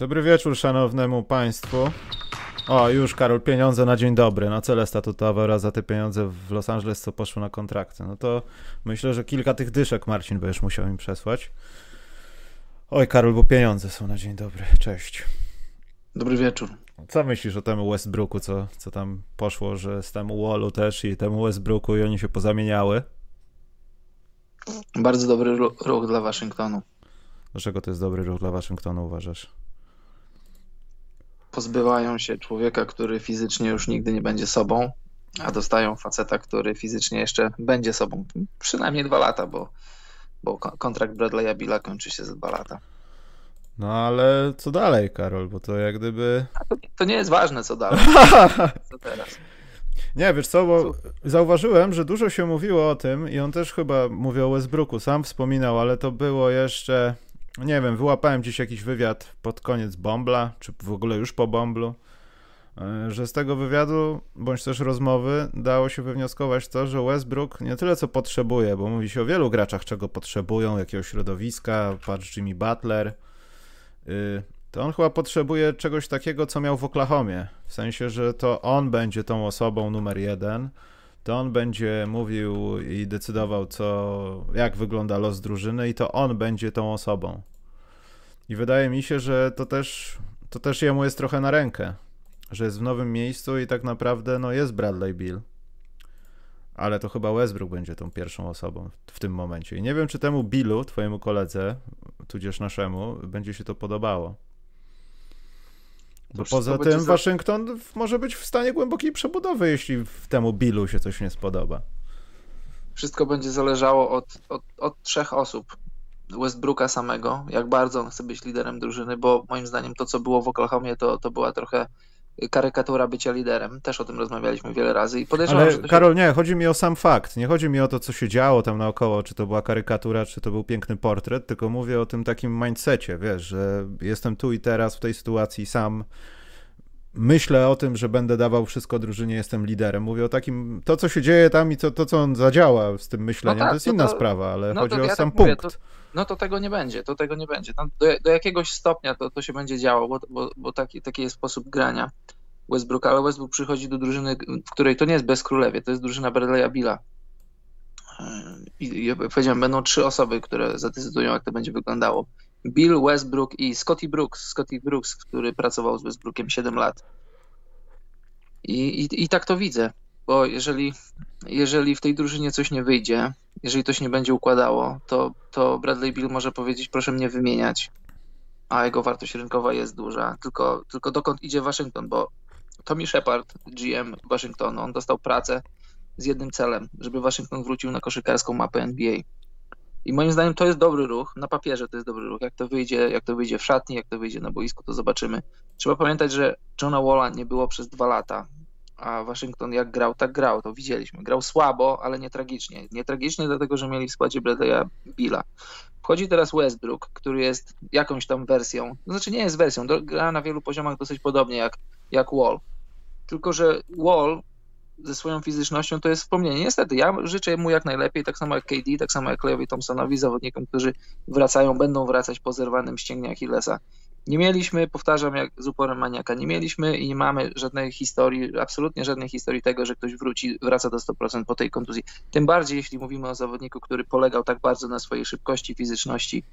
Dobry wieczór szanownemu państwu. O, już Karol, pieniądze na dzień dobry, na cele statutowe oraz za te pieniądze w Los Angeles, co poszły na kontrakty. No to myślę, że kilka tych dyszek Marcin będziesz musiał im przesłać. Oj, Karol, bo pieniądze są na dzień dobry. Cześć. Dobry wieczór. Co myślisz o temu Westbrooku, co, co tam poszło, że z temu Wallu też i temu Westbrooku i oni się pozamieniały? Bardzo dobry ruch dla Waszyngtonu. Dlaczego to jest dobry ruch dla Waszyngtonu, uważasz? Pozbywają się człowieka, który fizycznie już nigdy nie będzie sobą, a dostają faceta, który fizycznie jeszcze będzie sobą. Przynajmniej dwa lata, bo, bo kontrakt Bradley'a Billa kończy się za dwa lata. No ale co dalej, Karol? Bo to jak gdyby. To, to, nie jest ważne, co dalej. co teraz? Nie, wiesz co, bo zauważyłem, że dużo się mówiło o tym i on też chyba mówił o Westbrooku, sam wspominał, ale to było jeszcze, nie wiem, wyłapałem dziś jakiś wywiad pod koniec Bombla, czy w ogóle już po Bomblu, e, że z tego wywiadu, bądź też rozmowy, dało się wywnioskować to, że Westbrook nie tyle co potrzebuje, bo mówi się o wielu graczach, czego potrzebują, jakiego środowiska, patrz Jimmy Butler, y, to on chyba potrzebuje czegoś takiego, co miał w Oklahomie. W sensie, że to on będzie tą osobą numer jeden, to on będzie mówił i decydował, co, jak wygląda los drużyny, i to on będzie tą osobą. I wydaje mi się, że to też, to też jemu jest trochę na rękę, że jest w nowym miejscu i tak naprawdę no, jest Bradley Bill. Ale to chyba Westbrook będzie tą pierwszą osobą w tym momencie. I nie wiem, czy temu Billu, twojemu koledze, tudzież naszemu, będzie się to podobało. Bo poza tym za... Waszyngton może być w stanie głębokiej przebudowy, jeśli w temu Billu się coś nie spodoba. Wszystko będzie zależało od, od, od trzech osób. Westbrooka samego, jak bardzo on chce być liderem drużyny, bo moim zdaniem to, co było w Oklahomie, to, to była trochę karykatura bycia liderem. Też o tym rozmawialiśmy wiele razy i podejrzewam, Ale, że Karol, się... nie, chodzi mi o sam fakt. Nie chodzi mi o to, co się działo tam naokoło, czy to była karykatura, czy to był piękny portret, tylko mówię o tym takim mindsetie, wiesz, że jestem tu i teraz w tej sytuacji sam myślę o tym, że będę dawał wszystko drużynie, jestem liderem. Mówię o takim, to co się dzieje tam i to, to co on zadziała z tym myśleniem, no tak, to jest inna to, sprawa, ale no chodzi o ja sam tak punkt. Mówię, to, no to tego nie będzie, to tego nie będzie. No, do, do, jakiegoś stopnia to, to się będzie działo, bo, bo, bo taki, taki jest sposób grania Westbrooka, ale Westbrook przychodzi do drużyny, w której to nie jest bez królewie, to jest drużyna Bradley'a Billa. I, I powiedziałem, będą trzy osoby, które zadecydują, jak to będzie wyglądało. Bill Westbrook i Scotty Brooks. Scotty Brooks, który pracował z Westbrookiem 7 lat. I, i, i tak to widzę, bo jeżeli, jeżeli w tej drużynie coś nie wyjdzie, jeżeli to się nie będzie układało, to, to Bradley Bill może powiedzieć, proszę mnie wymieniać, a jego wartość rynkowa jest duża. Tylko, tylko dokąd idzie Waszyngton, bo Tommy Shepard, GM Waszyngtonu, on dostał pracę z jednym celem, żeby Waszyngton wrócił na koszykarską mapę NBA. I moim zdaniem to jest dobry ruch, na papierze to jest dobry ruch. Jak to wyjdzie, jak to wyjdzie w szatni, jak to wyjdzie na boisku, to zobaczymy. Trzeba pamiętać, że Johna Walla nie było przez dwa lata, a Waszyngton jak grał, tak grał, to widzieliśmy. Grał słabo, ale nie tragicznie. Nie tragicznie dlatego, że mieli w składzie Bradley'a Billa. Wchodzi teraz Westbrook, który jest jakąś tam wersją, to znaczy nie jest wersją, gra na wielu poziomach dosyć podobnie jak, jak Wall. Tylko, że Wall ze swoją fizycznością to jest wspomnienie. Niestety, ja życzę mu jak najlepiej, tak samo jak KD, tak samo jak Leowi Thompsonowi, zawodnikom, którzy wracają, będą wracać po zerwanym ścięgnie Achillesa. Nie mieliśmy, powtarzam jak z uporem maniaka, nie mieliśmy i nie mamy żadnej historii, absolutnie żadnej historii tego, że ktoś wróci, wraca do 100% po tej kontuzji. Tym bardziej, jeśli mówimy o zawodniku, który polegał tak bardzo na swojej szybkości, fizyczności.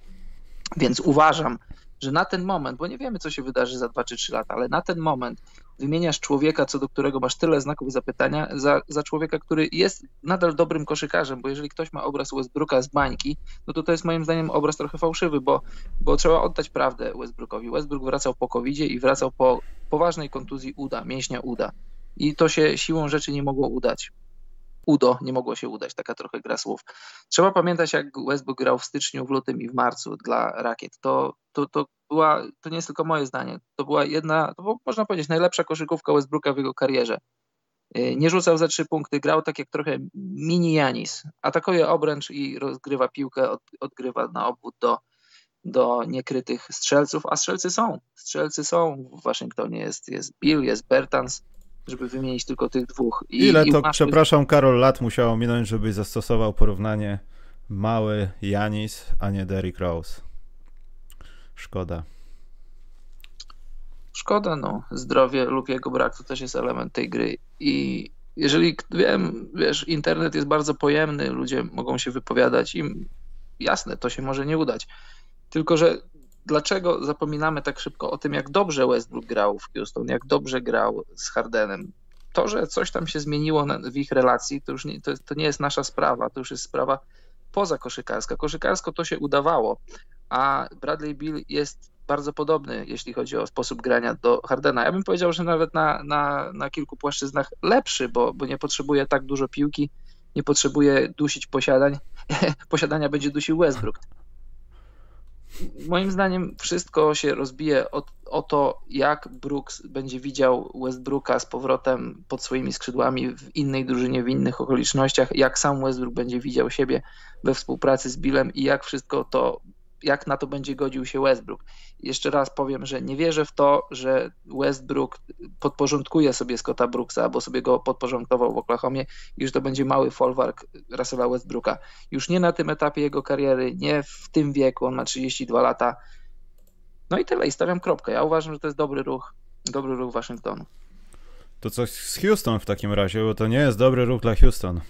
Więc uważam, że na ten moment, bo nie wiemy, co się wydarzy za 2 czy 3 lata, ale na ten moment wymieniasz człowieka, co do którego masz tyle znaków zapytania, za, za człowieka, który jest nadal dobrym koszykarzem, bo jeżeli ktoś ma obraz Westbrooka z bańki, no to to jest moim zdaniem obraz trochę fałszywy, bo, bo trzeba oddać prawdę Westbrookowi. Westbrook wracał po covid i wracał po poważnej kontuzji uda, mięśnia uda. I to się siłą rzeczy nie mogło udać. Udo nie mogło się udać, taka trochę gra słów. Trzeba pamiętać, jak Westbrook grał w styczniu, w lutym i w marcu dla Rakiet. To, to, to, była, to nie jest tylko moje zdanie, to była jedna, to była, można powiedzieć, najlepsza koszykówka Westbrooka w jego karierze. Y, nie rzucał za trzy punkty, grał tak jak trochę mini Janis. Atakuje obręcz i rozgrywa piłkę, od, odgrywa na obwód do, do niekrytych strzelców, a strzelcy są. Strzelcy są w Waszyngtonie. Jest, jest Bill, jest Bertans, żeby wymienić tylko tych dwóch. I, Ile to, masz... przepraszam, Karol, lat musiało minąć, żebyś zastosował porównanie mały Janis, a nie Derrick Rose? Szkoda. szkoda, no. Zdrowie lub jego brak to też jest element tej gry. I jeżeli wiem, wiesz, internet jest bardzo pojemny, ludzie mogą się wypowiadać i jasne, to się może nie udać. Tylko, że dlaczego zapominamy tak szybko o tym, jak dobrze Westbrook grał w Houston, jak dobrze grał z Hardenem? To, że coś tam się zmieniło w ich relacji, to już nie, to, to nie jest nasza sprawa, to już jest sprawa poza koszykarska. Koszykarsko to się udawało, a Bradley Bill jest bardzo podobny, jeśli chodzi o sposób grania do Hardena. Ja bym powiedział, że nawet na, na, na kilku płaszczyznach lepszy, bo, bo nie potrzebuje tak dużo piłki, nie potrzebuje dusić posiadań. Posiadania będzie dusił Westbrook. Moim zdaniem wszystko się rozbije o, o to, jak Brooks będzie widział Westbrooka z powrotem pod swoimi skrzydłami w innej drużynie, w innych okolicznościach, jak sam Westbrook będzie widział siebie we współpracy z Billem i jak wszystko to jak na to będzie godził się Westbrook. Jeszcze raz powiem, że nie wierzę w to, że Westbrook podporządkuje sobie Scotta Brooksa, albo sobie go podporządkował w Oklahomie i że to będzie mały folwark Russella Westbrooka. Już nie na tym etapie jego kariery, nie w tym wieku, on ma 32 lata. No i tyle, i stawiam kropkę. Ja uważam, że to jest dobry ruch, dobry ruch Waszyngtonu. To coś z Houston w takim razie, bo to nie jest dobry ruch dla Houston.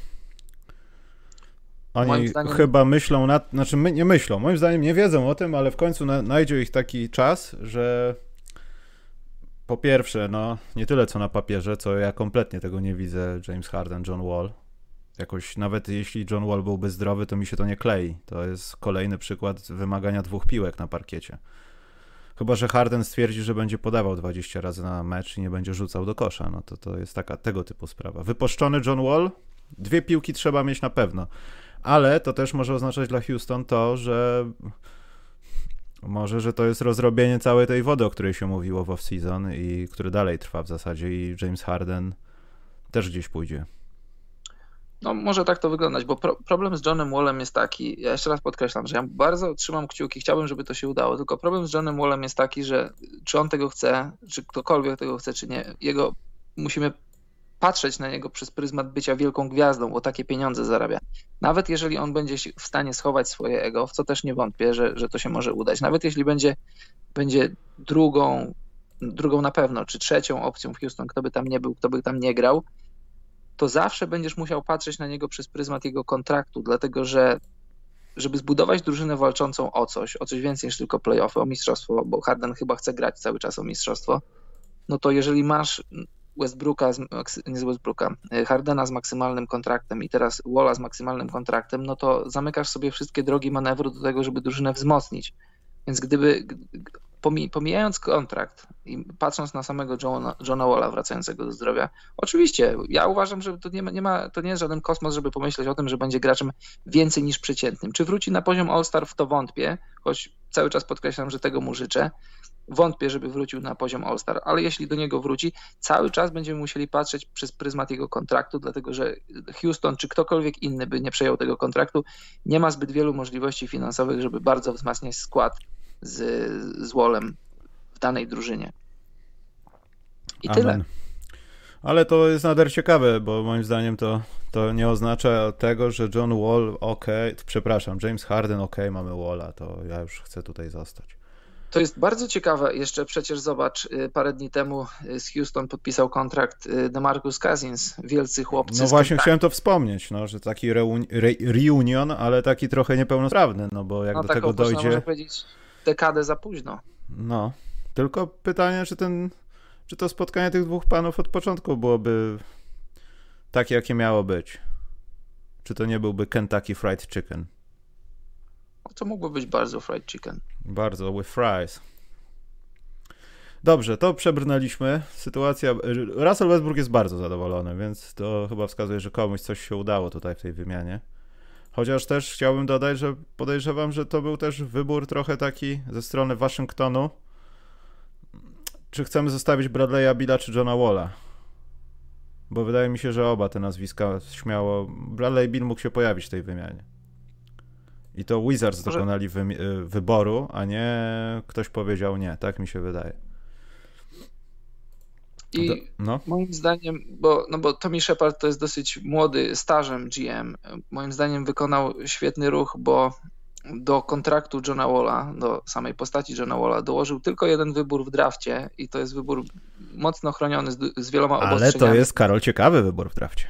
Oni zdaniem... chyba myślą nad, znaczy my, nie myślą, moim zdaniem nie wiedzą o tym, ale w końcu na, najdzie ich taki czas, że po pierwsze, no nie tyle co na papierze, co ja kompletnie tego nie widzę, James Harden, John Wall. Jakoś nawet jeśli John Wall byłby zdrowy, to mi się to nie klei. To jest kolejny przykład wymagania dwóch piłek na parkiecie. Chyba, że Harden stwierdzi, że będzie podawał 20 razy na mecz i nie będzie rzucał do kosza. No to to jest taka tego typu sprawa. Wypuszczony John Wall, dwie piłki trzeba mieć na pewno ale to też może oznaczać dla Houston to, że może, że to jest rozrobienie całej tej wody, o której się mówiło w off-season i który dalej trwa w zasadzie i James Harden też gdzieś pójdzie. No może tak to wyglądać, bo pro, problem z Johnem Wallem jest taki, ja jeszcze raz podkreślam, że ja bardzo trzymam kciuki, chciałbym, żeby to się udało, tylko problem z Johnem Wallem jest taki, że czy on tego chce, czy ktokolwiek tego chce, czy nie, jego musimy patrzeć na niego przez pryzmat bycia wielką gwiazdą, bo takie pieniądze zarabia. Nawet jeżeli on będzie w stanie schować swoje ego, w co też nie wątpię, że, że to się może udać, nawet jeśli będzie, będzie drugą, drugą na pewno, czy trzecią opcją w Houston, kto by tam nie był, kto by tam nie grał, to zawsze będziesz musiał patrzeć na niego przez pryzmat jego kontraktu, dlatego że żeby zbudować drużynę walczącą o coś, o coś więcej niż tylko playoffy, o mistrzostwo, bo Harden chyba chce grać cały czas o mistrzostwo, no to jeżeli masz Westbrooka, z, nie z Westbrooka, e, Hardena z maksymalnym kontraktem i teraz Walla z maksymalnym kontraktem, no to zamykasz sobie wszystkie drogi manewru do tego, żeby drużynę wzmocnić. Więc gdyby, pomijając kontrakt i patrząc na samego Johna, Johna Walla wracającego do zdrowia, oczywiście ja uważam, że to nie, ma, nie ma, to nie jest żaden kosmos, żeby pomyśleć o tym, że będzie graczem więcej niż przeciętnym. Czy wróci na poziom All-Star, w to wątpię, choć cały czas podkreślam, że tego mu życzę. Wątpię, żeby wrócił na poziom All-Star, ale jeśli do niego wróci, cały czas będziemy musieli patrzeć przez pryzmat jego kontraktu, dlatego że Houston czy ktokolwiek inny by nie przejął tego kontraktu, nie ma zbyt wielu możliwości finansowych, żeby bardzo wzmacniać skład z, z Wallem w danej drużynie. I Amen. tyle. Ale to jest nader ciekawe, bo moim zdaniem to, to nie oznacza tego, że John Wall, ok, przepraszam, James Harden, ok, mamy Walla, to ja już chcę tutaj zostać. To jest bardzo ciekawe. Jeszcze przecież zobacz, y, parę dni temu y, z Houston podpisał kontrakt y, DeMarcus Cousins, wielcy chłopcy. No właśnie chciałem to wspomnieć, no, że taki reuni re reunion, ale taki trochę niepełnosprawny, no bo jak no, do tego dojdzie... można powiedzieć dekadę za późno. No, tylko pytanie, czy ten, czy to spotkanie tych dwóch panów od początku byłoby takie, jakie miało być? Czy to nie byłby Kentucky Fried Chicken? To mógłby być bardzo fried chicken. Bardzo, with fries. Dobrze, to przebrnęliśmy. Sytuacja. Russell Westbrook jest bardzo zadowolony, więc to chyba wskazuje, że komuś coś się udało tutaj w tej wymianie. Chociaż też chciałbym dodać, że podejrzewam, że to był też wybór trochę taki ze strony Waszyngtonu. Czy chcemy zostawić Bradley'a Billa czy Johna Walla? Bo wydaje mi się, że oba te nazwiska śmiało. Bradley Bill mógł się pojawić w tej wymianie. I to Wizards Może... dokonali wy, y, wyboru, a nie ktoś powiedział nie. Tak mi się wydaje. I no. moim zdaniem, bo, no bo Tommy Shepard to jest dosyć młody, stażem GM. Moim zdaniem wykonał świetny ruch, bo do kontraktu Johna Walla, do samej postaci Johna Walla dołożył tylko jeden wybór w drafcie i to jest wybór mocno chroniony z, z wieloma Ale to jest, Karol, ciekawy wybór w drafcie.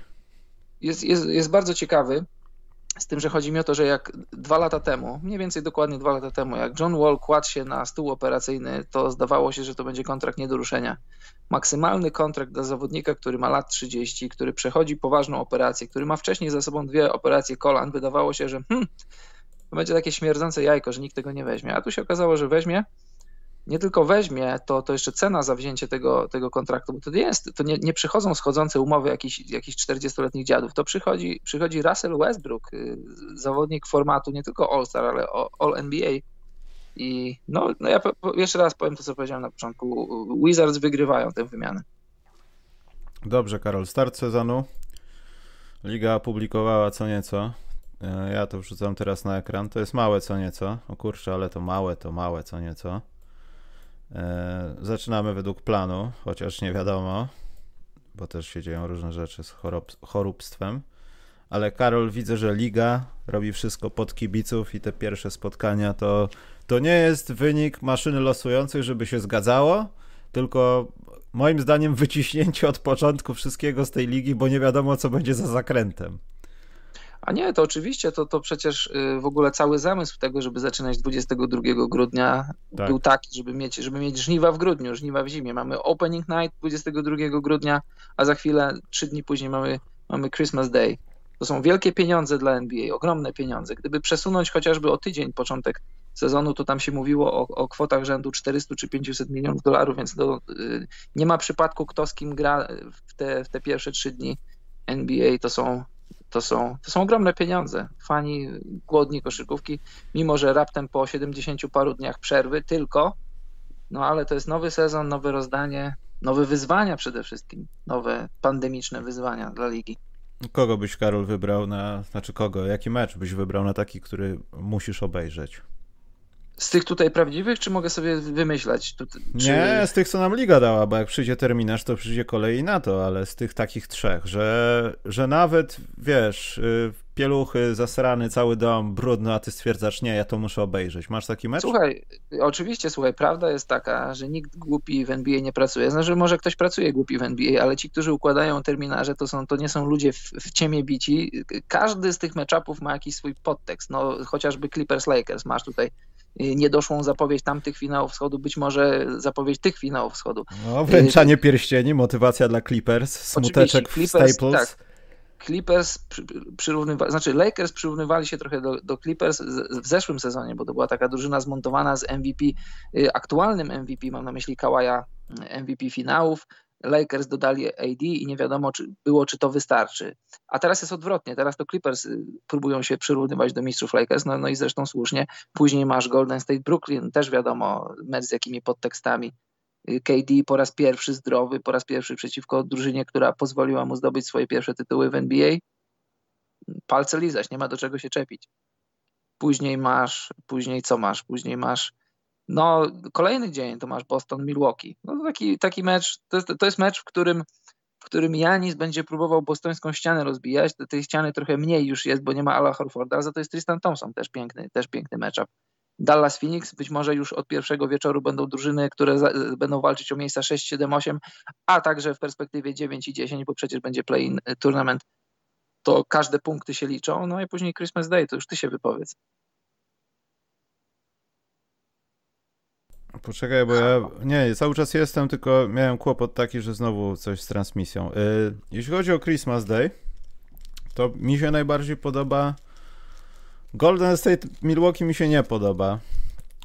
Jest, jest, jest bardzo ciekawy. Z tym, że chodzi mi o to, że jak dwa lata temu, mniej więcej dokładnie dwa lata temu, jak John Wall kładł się na stół operacyjny, to zdawało się, że to będzie kontrakt nie do ruszenia. Maksymalny kontrakt dla zawodnika, który ma lat 30, który przechodzi poważną operację, który ma wcześniej za sobą dwie operacje kolan, wydawało się, że hmm, to będzie takie śmierdzące jajko, że nikt tego nie weźmie. A tu się okazało, że weźmie. Nie tylko weźmie, to, to jeszcze cena za wzięcie tego, tego kontraktu, bo to nie jest, to nie, nie przychodzą schodzące umowy jakichś, jakichś 40-letnich dziadów. To przychodzi, przychodzi Russell Westbrook, y, zawodnik formatu nie tylko All-Star, ale All-NBA. I no, no ja jeszcze raz powiem to, co powiedziałem na początku. Wizards wygrywają tę wymianę. Dobrze, Karol. Start sezonu. Liga opublikowała co nieco E, ja to wrzucam teraz na ekran. To jest małe co nieco. O kurczę, ale to małe, to małe co nieco. E, zaczynamy według planu, chociaż nie wiadomo, bo też się dzieją różne rzeczy z chorób, choróbstwem. Ale Karol, widzę, że liga robi wszystko pod kibiców i te pierwsze spotkania to, to nie jest wynik maszyny losującej, żeby się zgadzało, tylko moim zdaniem wyciśnięcie od początku wszystkiego z tej ligi, bo nie wiadomo, co będzie za zakrętem. A nie, to oczywiście, to, to przecież y, w ogóle cały zamysł tego, żeby zaczynać 22 grudnia tak. był taki, żeby mieć, żeby mieć żniwa w grudniu, żniwa w zimie. Mamy opening night 22 grudnia, a za chwilę, trzy dni później mamy, mamy Christmas Day. To są wielkie pieniądze dla NBA, ogromne pieniądze. Gdyby przesunąć chociażby o tydzień początek sezonu, to tam się mówiło o, o kwotach rzędu 400 czy 500 milionów dolarów, więc to, y, nie ma przypadku, kto z kim gra w te, w te pierwsze trzy dni NBA. To są to są, to są ogromne pieniądze. Fani głodni koszykówki, mimo że raptem po 70 paru dniach przerwy tylko, no ale to jest nowy sezon, nowe rozdanie, nowe wyzwania przede wszystkim, nowe pandemiczne wyzwania dla ligi. Kogo byś, Karol, wybrał na, znaczy kogo, jaki mecz byś wybrał na taki, który musisz obejrzeć? Z tych tutaj prawdziwych, czy mogę sobie wymyślać? Czy... Nie, z tych, co nam Liga dała, bo jak przyjdzie terminarz, to przyjdzie kolei na to, ale z tych takich trzech, że, że nawet, wiesz, y, pieluchy, zasrany cały dom, brudno, a ty stwierdzasz, nie, ja to muszę obejrzeć. Masz taki mecz? Słuchaj, oczywiście, słuchaj, prawda jest taka, że nikt głupi w NBA nie pracuje. Znaczy, może ktoś pracuje głupi w NBA, ale ci, którzy układają terminarze, to, są, to nie są ludzie w, w bici. Każdy z tych meczapów ma jakiś swój podtekst. No, chociażby Clippers-Lakers masz tutaj niedoszłą zapowiedź tamtych finałów wschodu, być może zapowiedź tych finałów wschodu. No, wręczanie pierścieni, motywacja dla Clippers, smuteczek Clippers, w Staples. Tak. Clippers przyrównywali, znaczy Lakers przyrównywali się trochę do, do Clippers w zeszłym sezonie, bo to była taka drużyna zmontowana z MVP, y, aktualnym MVP, mam na myśli Kawaja MVP finałów, Lakers dodali AD i nie wiadomo czy było, czy to wystarczy. A teraz jest odwrotnie, teraz to Clippers y, próbują się przyrównywać do mistrzów Lakers, no, no i zresztą słusznie. Później masz Golden State Brooklyn, też wiadomo, mecz z jakimi podtekstami. Y, KD po raz pierwszy zdrowy, po raz pierwszy przeciwko drużynie, która pozwoliła mu zdobyć swoje pierwsze tytuły w NBA. Palce lizać, nie ma do czego się czepić. Później masz, później co masz? Później masz no, kolejny dzień to masz Boston-Milwaukee. No, taki, taki mecz, to jest, to jest mecz, w którym, w którym Janis będzie próbował bostońską ścianę rozbijać. Tej ściany trochę mniej już jest, bo nie ma Ala Horforda, za to jest Tristan Thompson, też piękny, też piękny matchup. Dallas Phoenix, być może już od pierwszego wieczoru będą drużyny, które za, będą walczyć o miejsca 6, 7, 8, a także w perspektywie 9 i 10, bo przecież będzie play-in tournament, to każde punkty się liczą. No i później Christmas Day, to już ty się wypowiedz. Poczekaj, bo ja. Nie, cały czas jestem, tylko miałem kłopot taki, że znowu coś z transmisją. Yy, jeśli chodzi o Christmas Day, to mi się najbardziej podoba. Golden State Milwaukee mi się nie podoba.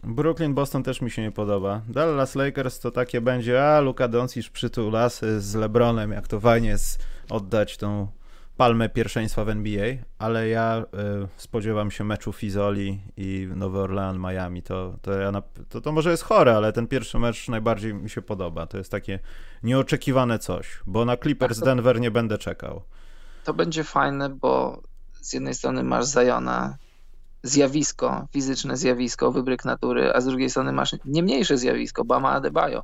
Brooklyn Boston też mi się nie podoba. Dallas Lakers to takie będzie, a Luka Doncic przytula z LeBronem, jak to fajnie jest oddać tą palmę pierwszeństwa w NBA, ale ja y, spodziewam się meczu Fizoli i Nowy Orlean Miami. To, to, ja na, to, to może jest chore, ale ten pierwszy mecz najbardziej mi się podoba. To jest takie nieoczekiwane coś, bo na Clippers to, Denver nie będę czekał. To będzie fajne, bo z jednej strony masz Zajona, zjawisko, fizyczne zjawisko, wybryk natury, a z drugiej strony masz nie mniejsze zjawisko, Bama Adebayo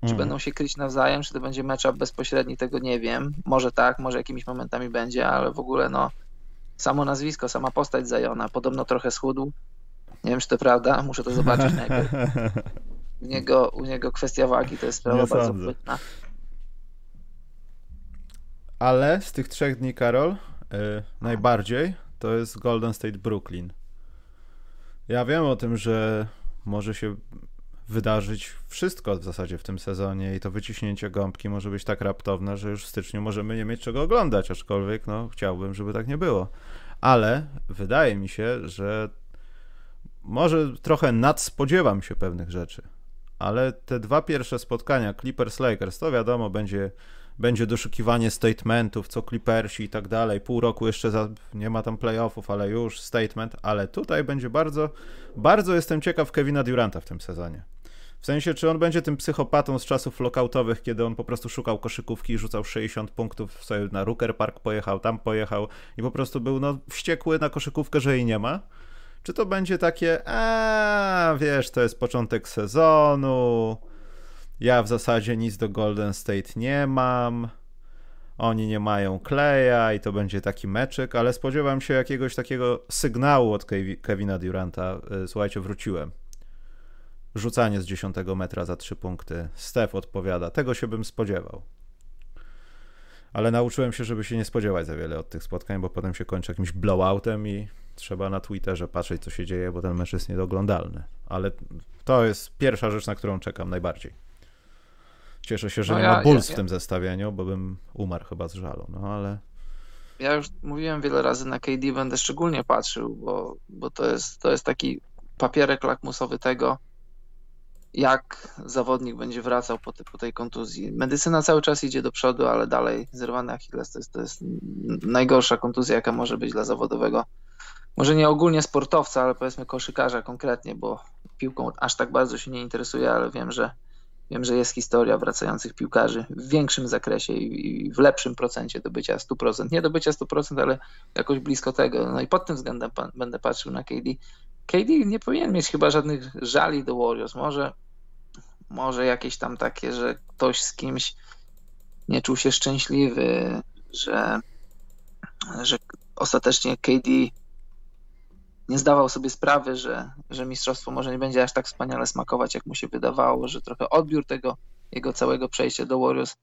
czy mhm. będą się kryć nawzajem, czy to będzie matchup bezpośredni, tego nie wiem. Może tak, może jakimiś momentami będzie, ale w ogóle no samo nazwisko, sama postać Zajona, podobno trochę schudł. Nie wiem, czy to prawda, muszę to zobaczyć najpierw. U niego, u niego kwestia wagi to jest sprawa Nie bardzo sądzę. płynna. Ale z tych trzech dni, Karol, y, najbardziej to jest Golden State Brooklyn. Ja wiem o tym, że może się wydarzyć wszystko w zasadzie w tym sezonie i to wyciśnięcie gąbki może być tak raptowne, że już w styczniu możemy nie mieć czego oglądać, aczkolwiek no chciałbym, żeby tak nie było. Ale wydaje mi się, że może trochę nadspodziewam się pewnych rzeczy. Ale te dwa pierwsze spotkania Clippers-Lakers to wiadomo będzie będzie doszukiwanie statementów, co Clippersi i tak dalej. Pół roku jeszcze za, nie ma tam playoffów, ale już statement. Ale tutaj będzie bardzo, bardzo jestem ciekaw Kevina Duranta w tym sezonie. W sensie, czy on będzie tym psychopatą z czasów lockoutowych, kiedy on po prostu szukał koszykówki i rzucał 60 punktów, sobie na Rooker Park pojechał, tam pojechał i po prostu był no, wściekły na koszykówkę, że jej nie ma. Czy to będzie takie, a wiesz, to jest początek sezonu, ja w zasadzie nic do Golden State nie mam. Oni nie mają kleja i to będzie taki meczek, ale spodziewam się jakiegoś takiego sygnału od Kevi- Kevina Duranta. Y, Słuchajcie, wróciłem. Rzucanie z 10 metra za 3 punkty. Steph odpowiada. Tego się bym spodziewał. Ale nauczyłem się, żeby się nie spodziewać za wiele od tych spotkań, bo potem się kończy jakimś blowoutem i trzeba na Twitterze patrzeć, co się dzieje, bo ten mecz jest niedoglądalny. Ale to jest pierwsza rzecz, na którą czekam najbardziej. Cieszę się, że No nie ja- ma Bulls ja- w tym zestawieniu, bo bym umarł chyba z żalu, no ale Ja już mówiłem wiele razy na KD, będę szczególnie patrzył, bo, bo to, jest, to jest taki papierek lakmusowy tego, jak zawodnik będzie wracał po, te, po tej kontuzji. Medycyna cały czas idzie do przodu, ale dalej zerwany Achilles to jest, to jest najgorsza kontuzja, jaka może być dla zawodowego. Może nie ogólnie sportowca, ale powiedzmy koszykarza konkretnie, bo piłką aż tak bardzo się nie interesuje, ale wiem, że Wiem, że jest historia wracających piłkarzy w większym zakresie i w lepszym procencie do bycia 100%. Nie do bycia 100%, ale jakoś blisko tego. No i pod tym względem będę patrzył na KD. KD nie powinien mieć chyba żadnych żali do Warriors. Może, może jakieś tam takie, że ktoś z kimś nie czuł się szczęśliwy, że, że ostatecznie KD nie zdawał sobie sprawy, że, że mistrzostwo może nie będzie aż tak wspaniale smakować, jak mu się wydawało, że trochę odbiór tego jego całego przejścia do Warriors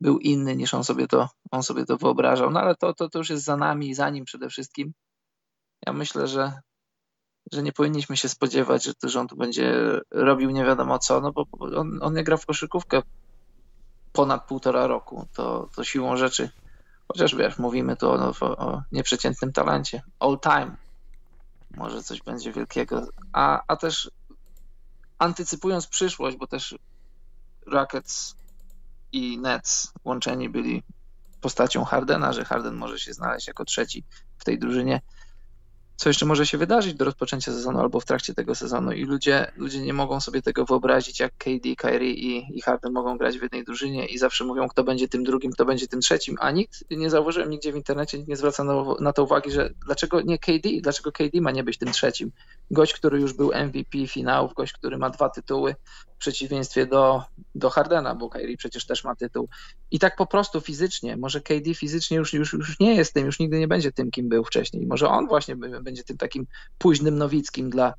był inny niż on sobie to, on sobie to wyobrażał. No ale to, to, to już jest za nami i za nim przede wszystkim. Ja myślę, że, że nie powinniśmy się spodziewać, że, to, tu będzie robił nie wiadomo co, no bo on, on nie gra w koszykówkę ponad półtora roku. To, to siłą rzeczy, chociaż wiesz, mówimy tu o, o, o nieprzeciętnym talencie. All time może coś będzie wielkiego. A, a też antycypując przyszłość, bo też Rockets i Nets łączeni byli postacią Hardena, że Harden może się znaleźć jako trzeci w tej drużynie. Co jeszcze może się wydarzyć do rozpoczęcia sezonu albo w trakcie tego sezonu i ludzie, ludzie nie mogą sobie tego wyobrazić, jak KD, Kyrie i, i Harden mogą grać w jednej drużynie i zawsze mówią, kto będzie tym drugim, kto będzie tym trzecim, a nikt, nie zauważyłem nigdzie w internecie, nikt nie zwraca na, na to uwagi, że dlaczego nie KD, dlaczego KD ma nie być tym trzecim. Gość, który już był MVP finałów, gość, który ma dwa tytuły, w przeciwieństwie do, do Hardena, bo Kyrie przecież też ma tytuł. I tak po prostu fizycznie, może KD fizycznie już, już, już nie jest tym, już nigdy nie będzie tym, kim był wcześniej. Może on właśnie będzie tym takim późnym nowickim dla,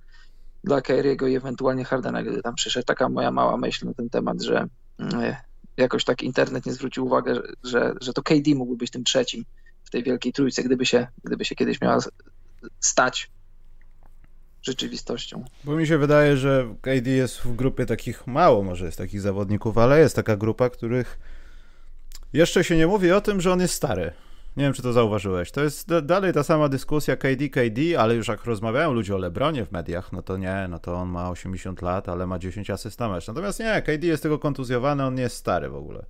dla Kyriego i ewentualnie Hardena, gdy tam przyszedł. Taka moja mała myśl na ten temat, że mm, jakoś tak internet nie zwrócił uwagi, że, że to KD mógłby być tym trzecim w tej wielkiej trójce, gdyby się, gdyby się kiedyś miała stać rzeczywistością. Bo mi się wydaje, że KD jest w grupie takich mało, może jest takich zawodników, ale jest taka grupa, których jeszcze się nie mówi o tym, że on jest stary. Nie wiem, czy to zauważyłeś. To jest da- dalej ta sama dyskusja KD, KD, ale już jak rozmawiają ludzie o Lebronie w mediach, no to nie, no to on ma 80 lat, ale ma 10 asyst na mecz. Natomiast nie, KD jest tylko kontuzjowany, on nie jest stary w ogóle.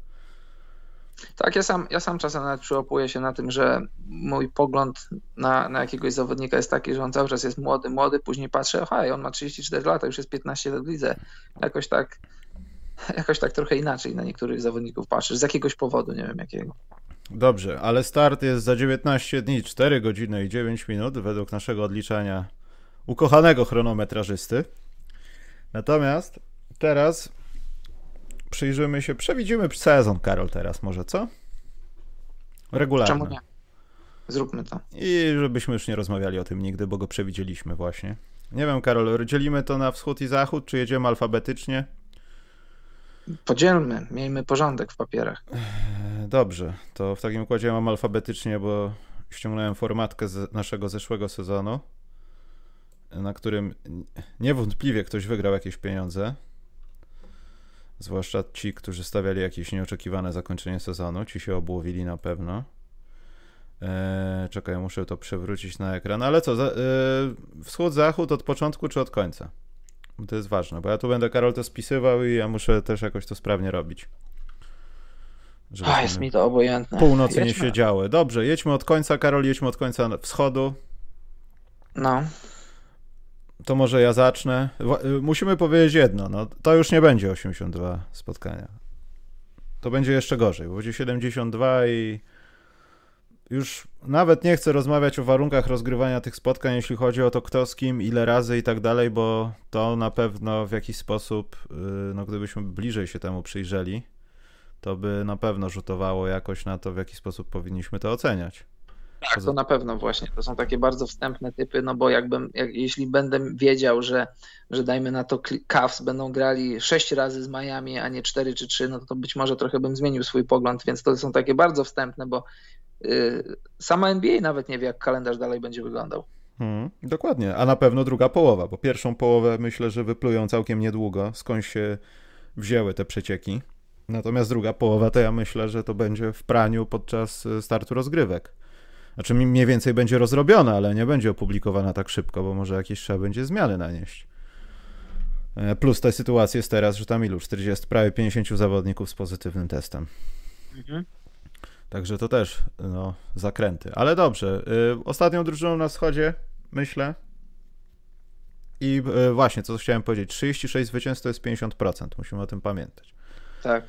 Tak, ja sam, ja sam czasem nawet przyłapuję się na tym, że mój pogląd na, na jakiegoś zawodnika jest taki, że on cały czas jest młody, młody, później patrzę, hej, on ma 34 lata, już jest 15 lat w lidze. Jakoś tak, jakoś tak trochę inaczej na niektórych zawodników patrzysz, z jakiegoś powodu, nie wiem jakiego. Dobrze, ale start jest za 19 dni, 4 godziny i 9 minut według naszego odliczania ukochanego chronometrażysty. Natomiast teraz przyjrzymy się, przewidzimy sezon, Karol, teraz może, co? Regularny. Czemu nie? Zróbmy to. I żebyśmy już nie rozmawiali o tym nigdy, bo go przewidzieliśmy właśnie. Nie wiem, Karol, dzielimy to na wschód i zachód, czy jedziemy alfabetycznie? Podzielmy, miejmy porządek w papierach. Dobrze, to w takim układzie ja mam alfabetycznie, bo ściągnąłem formatkę z naszego zeszłego sezonu, na którym niewątpliwie ktoś wygrał jakieś pieniądze. Zwłaszcza ci, którzy stawiali jakieś nieoczekiwane zakończenie sezonu. Ci się obłowili na pewno. Eee, czekaj, muszę to przewrócić na ekran. Ale co, za, e, wschód, zachód od początku czy od końca? To jest ważne, bo ja tu będę Karol to spisywał i ja muszę też jakoś to sprawnie robić. A, jest mi to obojętne. Północy jedźmy. nie się działy. Dobrze, jedźmy od końca, Karol, jedźmy od końca wschodu. No. To może ja zacznę. Y, musimy powiedzieć jedno, no to już nie będzie 82 spotkania. To będzie jeszcze gorzej, bo będzie 72 i już nawet nie chcę rozmawiać o warunkach rozgrywania tych spotkań, jeśli chodzi o to kto z kim, ile razy i tak dalej, bo to na pewno w jakiś sposób, y, no gdybyśmy bliżej się temu przyjrzeli, to by na pewno rzutowało jakoś na to, w jaki sposób powinniśmy to oceniać. Tak, to na pewno właśnie. To są takie bardzo wstępne typy, no bo jakbym, jak, jeśli będę wiedział, że, że dajmy na to Cavs będą grali sześć razy z Miami, a nie cztery czy trzy, no to być może trochę bym zmienił swój pogląd, więc to są takie bardzo wstępne, bo yy, sama NBA nawet nie wie, jak kalendarz dalej będzie wyglądał. Hmm, dokładnie, a na pewno druga połowa, bo pierwszą połowę myślę, że wyplują całkiem niedługo, skąd się wzięły te przecieki. Natomiast druga połowa to ja myślę, że to będzie w praniu podczas y, startu rozgrywek. Znaczy mniej więcej będzie rozrobiona, ale nie będzie opublikowana tak szybko, bo może jakieś trzeba będzie zmiany nanieść. E, plus ta sytuacja jest teraz, że tam ilu? 40, prawie 50 zawodników z pozytywnym testem. Mhm. Także to też no, zakręty. Ale dobrze. Y, ostatnią drużyną na wschodzie, myślę. I y, właśnie, co chciałem powiedzieć, 36 zwycięstw to jest 50%. Musimy o tym pamiętać. Tak.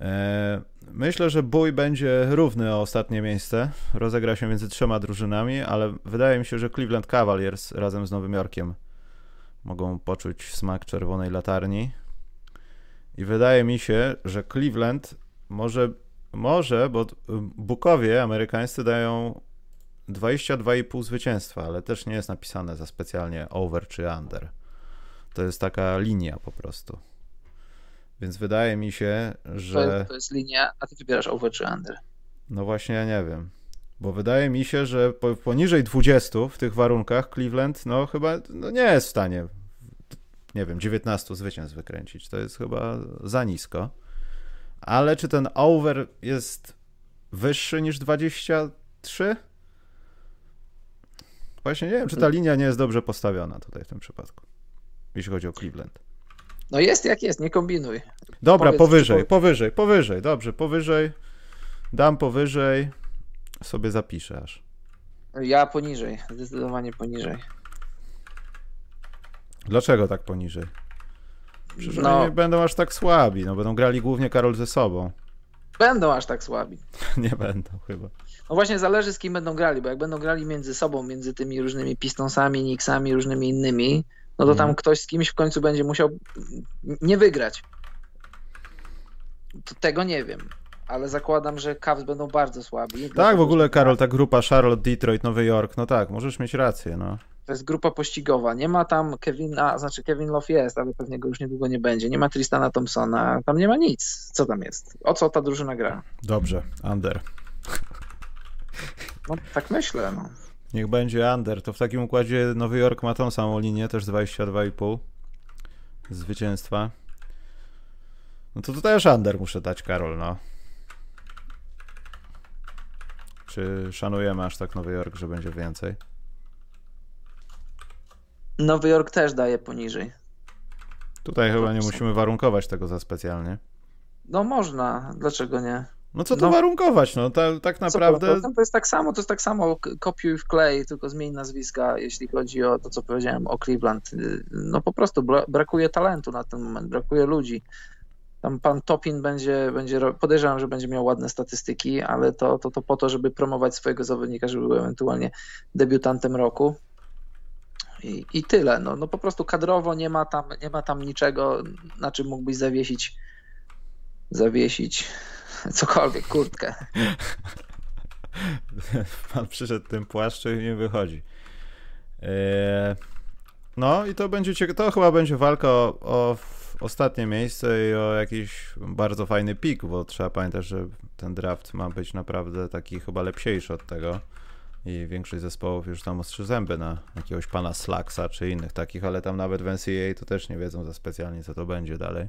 E, myślę, że bój będzie równy o ostatnie miejsce. Rozegra się między trzema drużynami, ale wydaje mi się, że Cleveland Cavaliers razem z Nowym Jorkiem mogą poczuć smak czerwonej latarni. I wydaje mi się, że Cleveland może, może bo Bukowie amerykańscy dają 22,5 zwycięstwa, ale też nie jest napisane za specjalnie over czy under. To jest taka linia po prostu. Więc wydaje mi się, że. To jest linia, a ty wybierasz over czy under. No właśnie, ja nie wiem. Bo wydaje mi się, że poniżej 20 w tych warunkach Cleveland, no chyba no nie jest w stanie, nie wiem, 19 zwycięstw wykręcić. To jest chyba za nisko. Ale czy ten over jest wyższy niż 23? Właśnie nie wiem, czy ta linia nie jest dobrze postawiona tutaj w tym przypadku, jeśli chodzi o Cleveland. No jest jak jest, nie kombinuj. Dobra, Powiedz, powyżej, powyżej, powyżej, dobrze, powyżej. Dam powyżej, sobie zapiszę aż. Ja poniżej, zdecydowanie poniżej. Dlaczego tak poniżej? Przecież no. nie będą aż tak słabi, no będą grali głównie Karol ze sobą. Będą aż tak słabi. nie będą chyba. No właśnie zależy z kim będą grali, bo jak będą grali między sobą, między tymi różnymi Pistonsami, Knicksami, różnymi innymi, no to tam mhm. ktoś z kimś w końcu będzie musiał nie wygrać. To tego nie wiem, ale zakładam, że Cavs będą bardzo słabi. Tak, w ogóle Karol, ta grupa Charlotte, Detroit, Nowy Jork, no tak, możesz mieć rację, no. To jest grupa pościgowa. Nie ma tam Kevina, znaczy Kevin Love jest, ale pewnie go już niedługo nie będzie. Nie ma Tristana Thompsona, tam nie ma nic. Co tam jest? O co ta drużyna gra? Dobrze, under. No tak myślę, no. Niech będzie under. To w takim układzie Nowy Jork ma tą samą linię, też 22,5 zwycięstwa. No to to też under muszę dać, Karol, no. Czy szanujemy aż tak Nowy Jork, że będzie więcej? Nowy Jork też daje poniżej. Tutaj chyba nie musimy warunkować tego za specjalnie. No można, dlaczego nie? No co tu no, warunkować, no ta, tak naprawdę... To, to jest tak samo, to jest tak samo kopiuj w klej, tylko zmień nazwiska, jeśli chodzi o to, co powiedziałem o Cleveland. No po prostu brakuje talentu na ten moment, brakuje ludzi. Tam pan Topin będzie, będzie podejrzewam, że będzie miał ładne statystyki, ale to, to, to po to, żeby promować swojego zawodnika, żeby był ewentualnie debiutantem roku. I, i tyle. No, no po prostu kadrowo nie ma, tam, nie ma tam niczego, na czym mógłbyś zawiesić zawiesić cokolwiek, kurtkę. Pan przyszedł tym płaszczu i nie wychodzi. Eee, No i to będzie cieka- to chyba będzie walka o, o ostatnie miejsce i o jakiś bardzo fajny pik, bo trzeba pamiętać, że ten draft ma być naprawdę taki chyba lepsiejszy od tego i większość zespołów już tam ostrzy zęby na jakiegoś pana Slacksa czy innych takich, ale tam nawet w NCAA to też nie wiedzą za specjalnie, co to będzie dalej.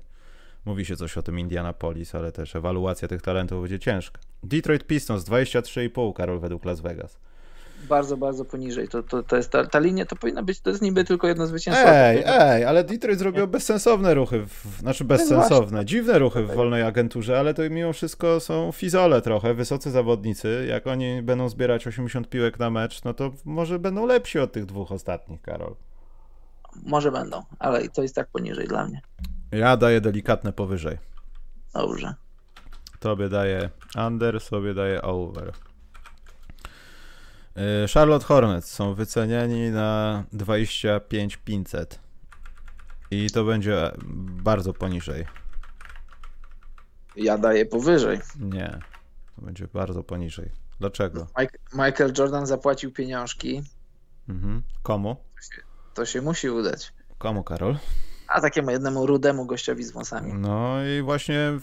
Mówi się coś o tym Indianapolis, ale też ewaluacja tych talentów będzie ciężka. Detroit Pistons 23,5 Karol według Las Vegas. Bardzo, bardzo poniżej. To, to, to jest ta, ta linia to powinna być, to jest niby tylko jedno zwycięstwo. Ej, ej, ale Detroit zrobił bezsensowne ruchy, w, znaczy bezsensowne, dziwne ruchy w wolnej agenturze, ale to mimo wszystko są fizole trochę, wysocy zawodnicy. Jak oni będą zbierać 80 piłek na mecz, no to może będą lepsi od tych dwóch ostatnich, Karol. Może będą, ale to jest tak poniżej dla mnie. Ja daję delikatne powyżej. Dobrze. Tobie daję under, sobie daję over. Y, Charlotte Hornets są wyceniani na 25 500 i to będzie bardzo poniżej. Ja daję powyżej. Nie, to będzie bardzo poniżej. Dlaczego? Mike, Michael Jordan zapłacił pieniążki. Mhm. Komu? To się musi udać. Komu, Karol? A takiemu jednemu rudemu gościowi z wąsami. No i właśnie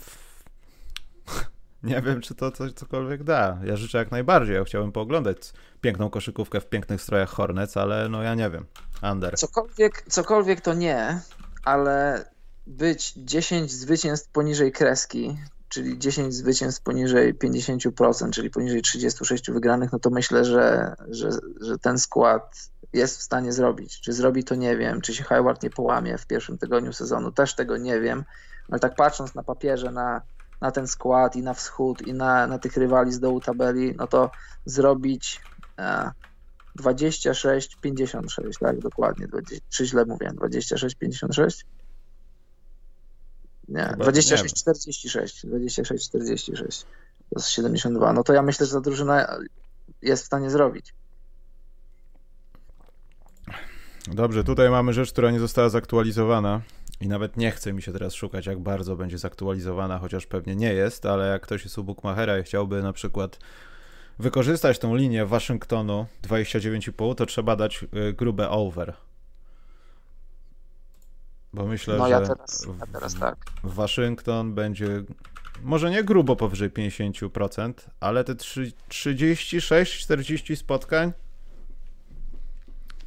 nie wiem, czy to coś cokolwiek da. Ja życzę jak najbardziej. Ja chciałbym pooglądać piękną koszykówkę w pięknych strojach Hornets, ale no ja nie wiem. Under. Cokolwiek, cokolwiek to nie, ale być 10 zwycięstw poniżej kreski, czyli 10 zwycięstw poniżej 50%, czyli poniżej 36 wygranych, no to myślę, że, że, że ten skład jest w stanie zrobić. Czy zrobi to nie wiem, czy się Hayward nie połamie w pierwszym tygodniu sezonu, też tego nie wiem, ale tak patrząc na papierze, na, na ten skład i na wschód i na, na tych rywali z dołu tabeli, no to zrobić e, 26, 56, tak dokładnie, 20, czy źle mówiłem, 26, 56? Nie, Chyba 26, 46, 26, 46, to jest 72, no to ja myślę, że ta drużyna jest w stanie zrobić. Dobrze, tutaj mamy rzecz, która nie została zaktualizowana i nawet nie chce mi się teraz szukać, jak bardzo będzie zaktualizowana, chociaż pewnie nie jest, ale jak ktoś jest u Bookmachera i chciałby na przykład wykorzystać tą linię Waszyngtonu 29,5, to trzeba dać y, grube over. Bo myślę, No że ja teraz, ja teraz tak. Waszyngton będzie może nie grubo powyżej 50%, ale te 36-40 spotkań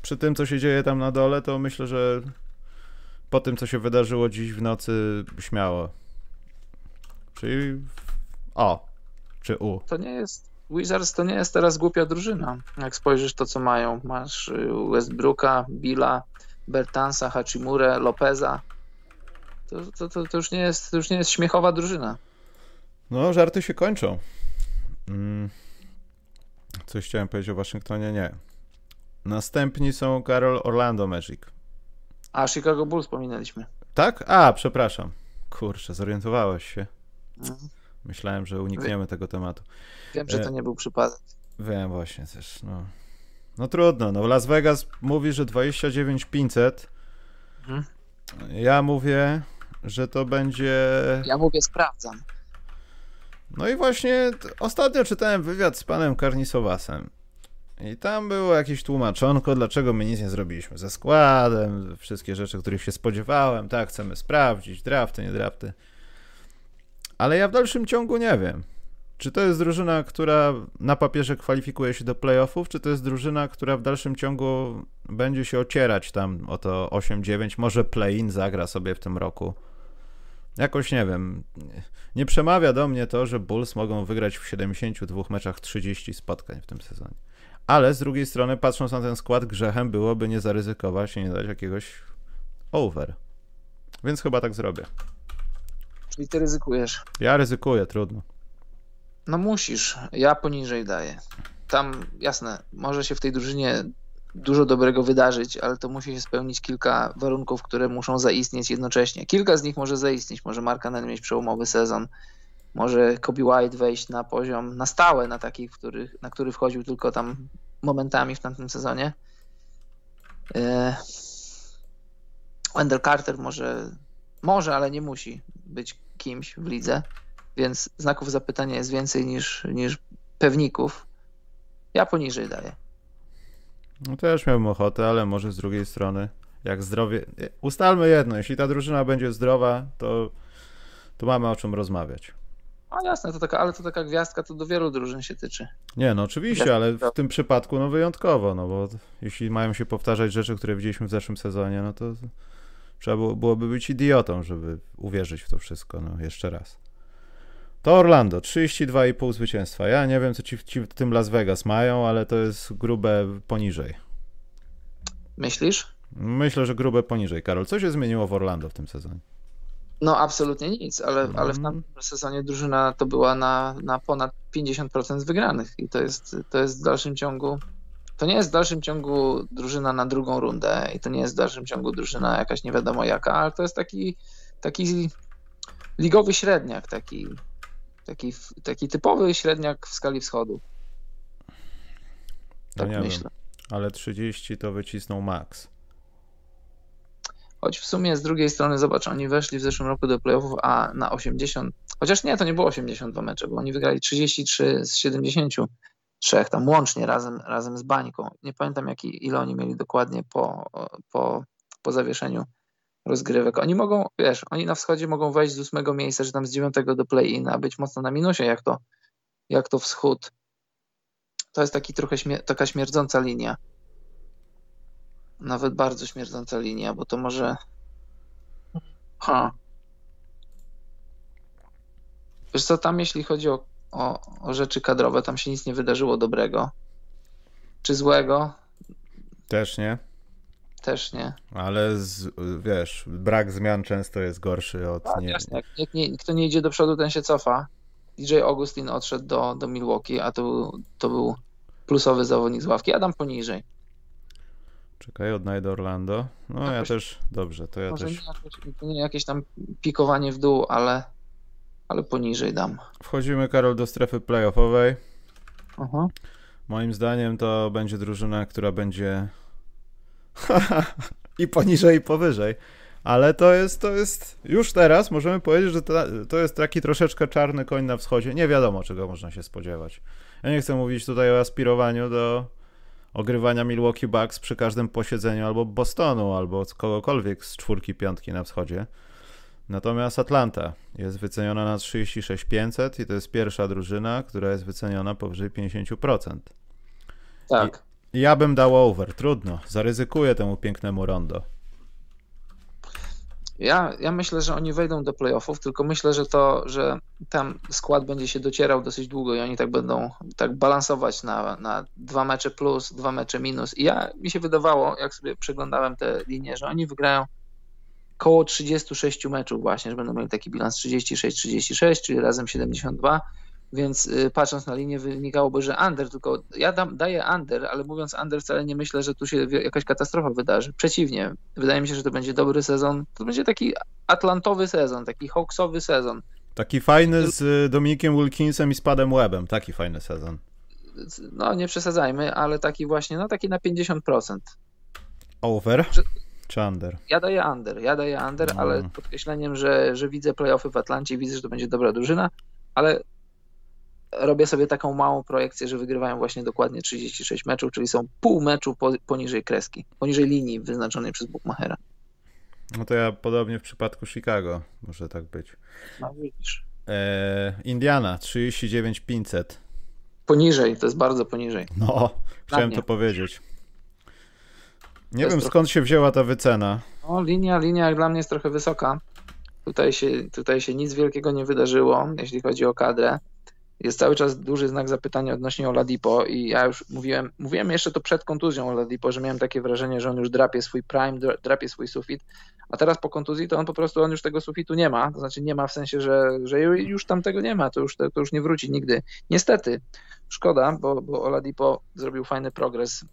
przy tym, co się dzieje tam na dole, to myślę, że po tym, co się wydarzyło dziś w nocy, śmiało. Czyli o, czy u. To nie jest, Wizards to nie jest teraz głupia drużyna. Jak spojrzysz to, co mają, masz y, Westbrooka, Billa, Bertansa, Hachimurę, Lopeza. To, to, to, to, już nie jest, to już nie jest śmiechowa drużyna. No, żarty się kończą. Mm. Coś chciałem powiedzieć o Waszyngtonie? Nie. Następni są Karol Orlando Magic. A Chicago Bulls pominęliśmy. Tak? A, przepraszam. Kurczę, zorientowałeś się. Mhm. Myślałem, że unikniemy tego tematu. Wiem, że to nie był przypadek. Wiem właśnie też, no. No trudno, no Las Vegas mówi, że 29 500. Mhm. Ja mówię, że to będzie... Ja mówię, sprawdzam. No i właśnie ostatnio czytałem wywiad z panem Karnisowasem. I tam było jakieś tłumaczonko, dlaczego my nic nie zrobiliśmy ze składem, wszystkie rzeczy, których się spodziewałem, tak, chcemy sprawdzić, drafty, nie drafty. Ale ja w dalszym ciągu nie wiem. Czy to jest drużyna, która na papierze kwalifikuje się do playoffów, czy to jest drużyna, która w dalszym ciągu będzie się ocierać tam o to 8-9, może play-in zagra sobie w tym roku. Jakoś nie wiem. Nie przemawia do mnie to, że Bulls mogą wygrać w 72 meczach 30 spotkań w tym sezonie. Ale z drugiej strony, patrząc na ten skład, grzechem byłoby nie zaryzykować i nie dać jakiegoś over. Więc chyba tak zrobię. Czyli ty ryzykujesz. Ja ryzykuję, trudno. No musisz. Ja poniżej daję. Tam, jasne, może się w tej drużynie dużo dobrego wydarzyć, ale to musi się spełnić kilka warunków, które muszą zaistnieć jednocześnie. Kilka z nich może zaistnieć. Może Mark Cannon mieć przełomowy sezon. Może Kobe White wejść na poziom, na stałe, na taki, w których, na który wchodził tylko tam momentami w tamtym sezonie. E, Wendell Carter może, może, ale nie musi być kimś w lidze, więc znaków zapytania jest więcej niż, niż pewników. Ja poniżej daję. No też miałbym ochotę, ale może z drugiej strony. jak zdrowie. Ustalmy jedno, jeśli ta drużyna będzie zdrowa, to, to mamy o czym rozmawiać. A jasne, to taka, ale to taka gwiazdka to do wielu drużyn się tyczy. Nie, no oczywiście, ale w tym przypadku no wyjątkowo, no bo jeśli mają się powtarzać rzeczy, które widzieliśmy w zeszłym sezonie, no to trzeba było, byłoby być idiotą, żeby uwierzyć w to wszystko, no jeszcze raz. To Orlando, 32,5 zwycięstwa. Ja nie wiem, co ci, ci w tym Las Vegas mają, ale to jest grube poniżej. Myślisz? Myślę, że grube poniżej. Karol, co się zmieniło w Orlando w tym sezonie? No absolutnie nic, ale, mm. ale w tamtym sezonie drużyna to była na, na ponad 50% wygranych i to jest, to jest w dalszym ciągu to nie jest w dalszym ciągu drużyna na drugą rundę i to nie jest w dalszym ciągu drużyna jakaś nie wiadomo jaka, ale to jest taki, taki ligowy średniak, taki, taki, taki typowy średniak w skali wschodu. Tak no myślę. Wiem, ale 30 to wycisnął Max. Choć w sumie z drugiej strony, zobacz, oni weszli w zeszłym roku do playoffów, a na 80, chociaż nie, to nie było 82 mecze, bo oni wygrali 33 z 73, tam łącznie razem, razem z Bańką. Nie pamiętam, jaki, ile oni mieli dokładnie po, po, po zawieszeniu rozgrywek. Oni mogą, wiesz, oni na wschodzie mogą wejść z ósmego miejsca, czy tam z dziewiątego do play-in, a być mocno na minusie, jak to, jak to wschód. To jest taki trochę śmier taka śmierdząca linia nawet bardzo śmierdząca linia, bo to może. Ha. Wiesz co, tam jeśli chodzi o, o, o rzeczy kadrowe, tam się nic nie wydarzyło dobrego. Czy złego? Też nie. Też nie. Ale z, wiesz, brak zmian często jest gorszy od. Tak, nie... jasne. Jak, nie, kto nie idzie do przodu, ten się cofa. DJ Augustin odszedł do, do Milwaukee, a to, to był plusowy zawodnik z ławki. Adam poniżej. Czekaj, odnajdę Orlando. No ja też, dobrze, to ja może też. Nie jakieś tam pikowanie w dół, ale, ale poniżej dam. Wchodzimy, Karol, do strefy playoffowej. Aha. Moim zdaniem to będzie drużyna, która będzie i poniżej, i powyżej. Ale to jest, to jest, już teraz możemy powiedzieć, że to, to jest taki troszeczkę czarny koń na wschodzie. Nie wiadomo, czego można się spodziewać. Ja nie chcę mówić tutaj o aspirowaniu do ogrywania Milwaukee Bucks przy każdym posiedzeniu albo Bostonu, albo kogokolwiek z czwórki, piątki na wschodzie. Natomiast Atlanta jest wyceniona na 36,500 i to jest pierwsza drużyna, która jest wyceniona powyżej 50%. Tak. I ja bym dał over, trudno, zaryzykuję temu pięknemu rondo. Ja, ja myślę, że oni wejdą do playoffów, tylko myślę, że to, że tam skład będzie się docierał dosyć długo i oni tak będą tak balansować na, na dwa mecze plus, dwa mecze minus. I ja mi się wydawało, jak sobie przeglądałem te linie, że oni wygrają koło 36 meczów właśnie, że będą mieli taki bilans 36-36, czyli razem 72 więc y, patrząc na linię wynikałoby, że under, tylko ja dam, daję under, ale mówiąc under wcale nie myślę, że tu się jakaś katastrofa wydarzy. Przeciwnie, wydaje mi się, że to będzie dobry sezon. To będzie taki atlantowy sezon, taki hawksowy sezon. Taki fajny z y, Dominikiem Wilkinsem i Spadem Webem, taki fajny sezon. No nie przesadzajmy, ale taki właśnie, no taki na 50%. Over? Czy under? Ja daję under, ja daję under, no. ale podkreśleniem, że, że widzę playoffy w Atlancie, widzę, że to będzie dobra drużyna, ale robię sobie taką małą projekcję, że wygrywają właśnie dokładnie 36 meczów, czyli są pół meczu po, poniżej kreski, poniżej linii wyznaczonej przez Bookmachera. No to ja podobnie w przypadku Chicago może tak być. No widzisz. E, Indiana 39 500. Poniżej, to jest bardzo poniżej. No, chciałem to powiedzieć. Nie to wiem skąd się wzięła ta wycena. No, linia, linia dla mnie jest trochę wysoka. Tutaj się, tutaj się nic wielkiego nie wydarzyło, jeśli chodzi o kadrę jest cały czas duży znak zapytania odnośnie Oladipo i ja już mówiłem, mówiłem jeszcze to przed kontuzją Oladipo, że miałem takie wrażenie, że on już drapie swój prime, drapie swój sufit, a teraz po kontuzji to on po prostu, on już tego sufitu nie ma, to znaczy nie ma w sensie, że, że już tam tego nie ma, to już, to już nie wróci nigdy. Niestety, szkoda, bo, bo Oladipo zrobił fajny progres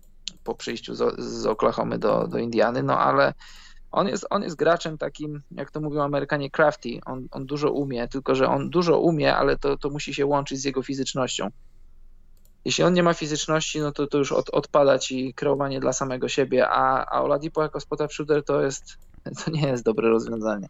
po przyjściu z, z Oklahomy do, do Indiany, no ale on jest, on jest graczem takim, jak to mówią Amerykanie, crafty. On, on dużo umie, tylko że on dużo umie, ale to, to musi się łączyć z jego fizycznością. Jeśli on nie ma fizyczności, no to, to już od, odpada ci kreowanie dla samego siebie, a, a Oladipo jako spot shooter to jest, to nie jest dobre rozwiązanie.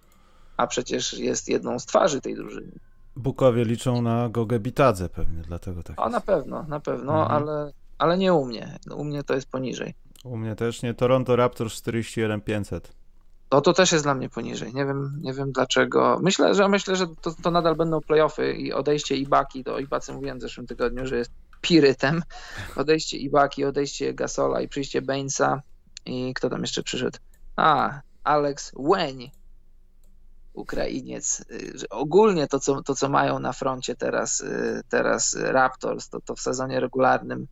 A przecież jest jedną z twarzy tej drużyny. Bukowie liczą na Gogę Bitadze pewnie, dlatego tak. O, na pewno, na pewno, mhm. ale, ale nie u mnie. U mnie to jest poniżej. U mnie też nie. Toronto Raptors 41 500. No to też jest dla mnie poniżej. Nie wiem, nie wiem dlaczego. Myślę, że myślę, że to, to nadal będą playoffy i odejście Ibaki, to Ibacy mówiłem w zeszłym tygodniu, że jest pirytem. Odejście Ibaki, odejście Gasola i przyjście Bainsa i kto tam jeszcze przyszedł? A, Alex Łeń, Ukrainiec. Ogólnie to co, to, co mają na froncie teraz, teraz Raptors, to, to w sezonie regularnym,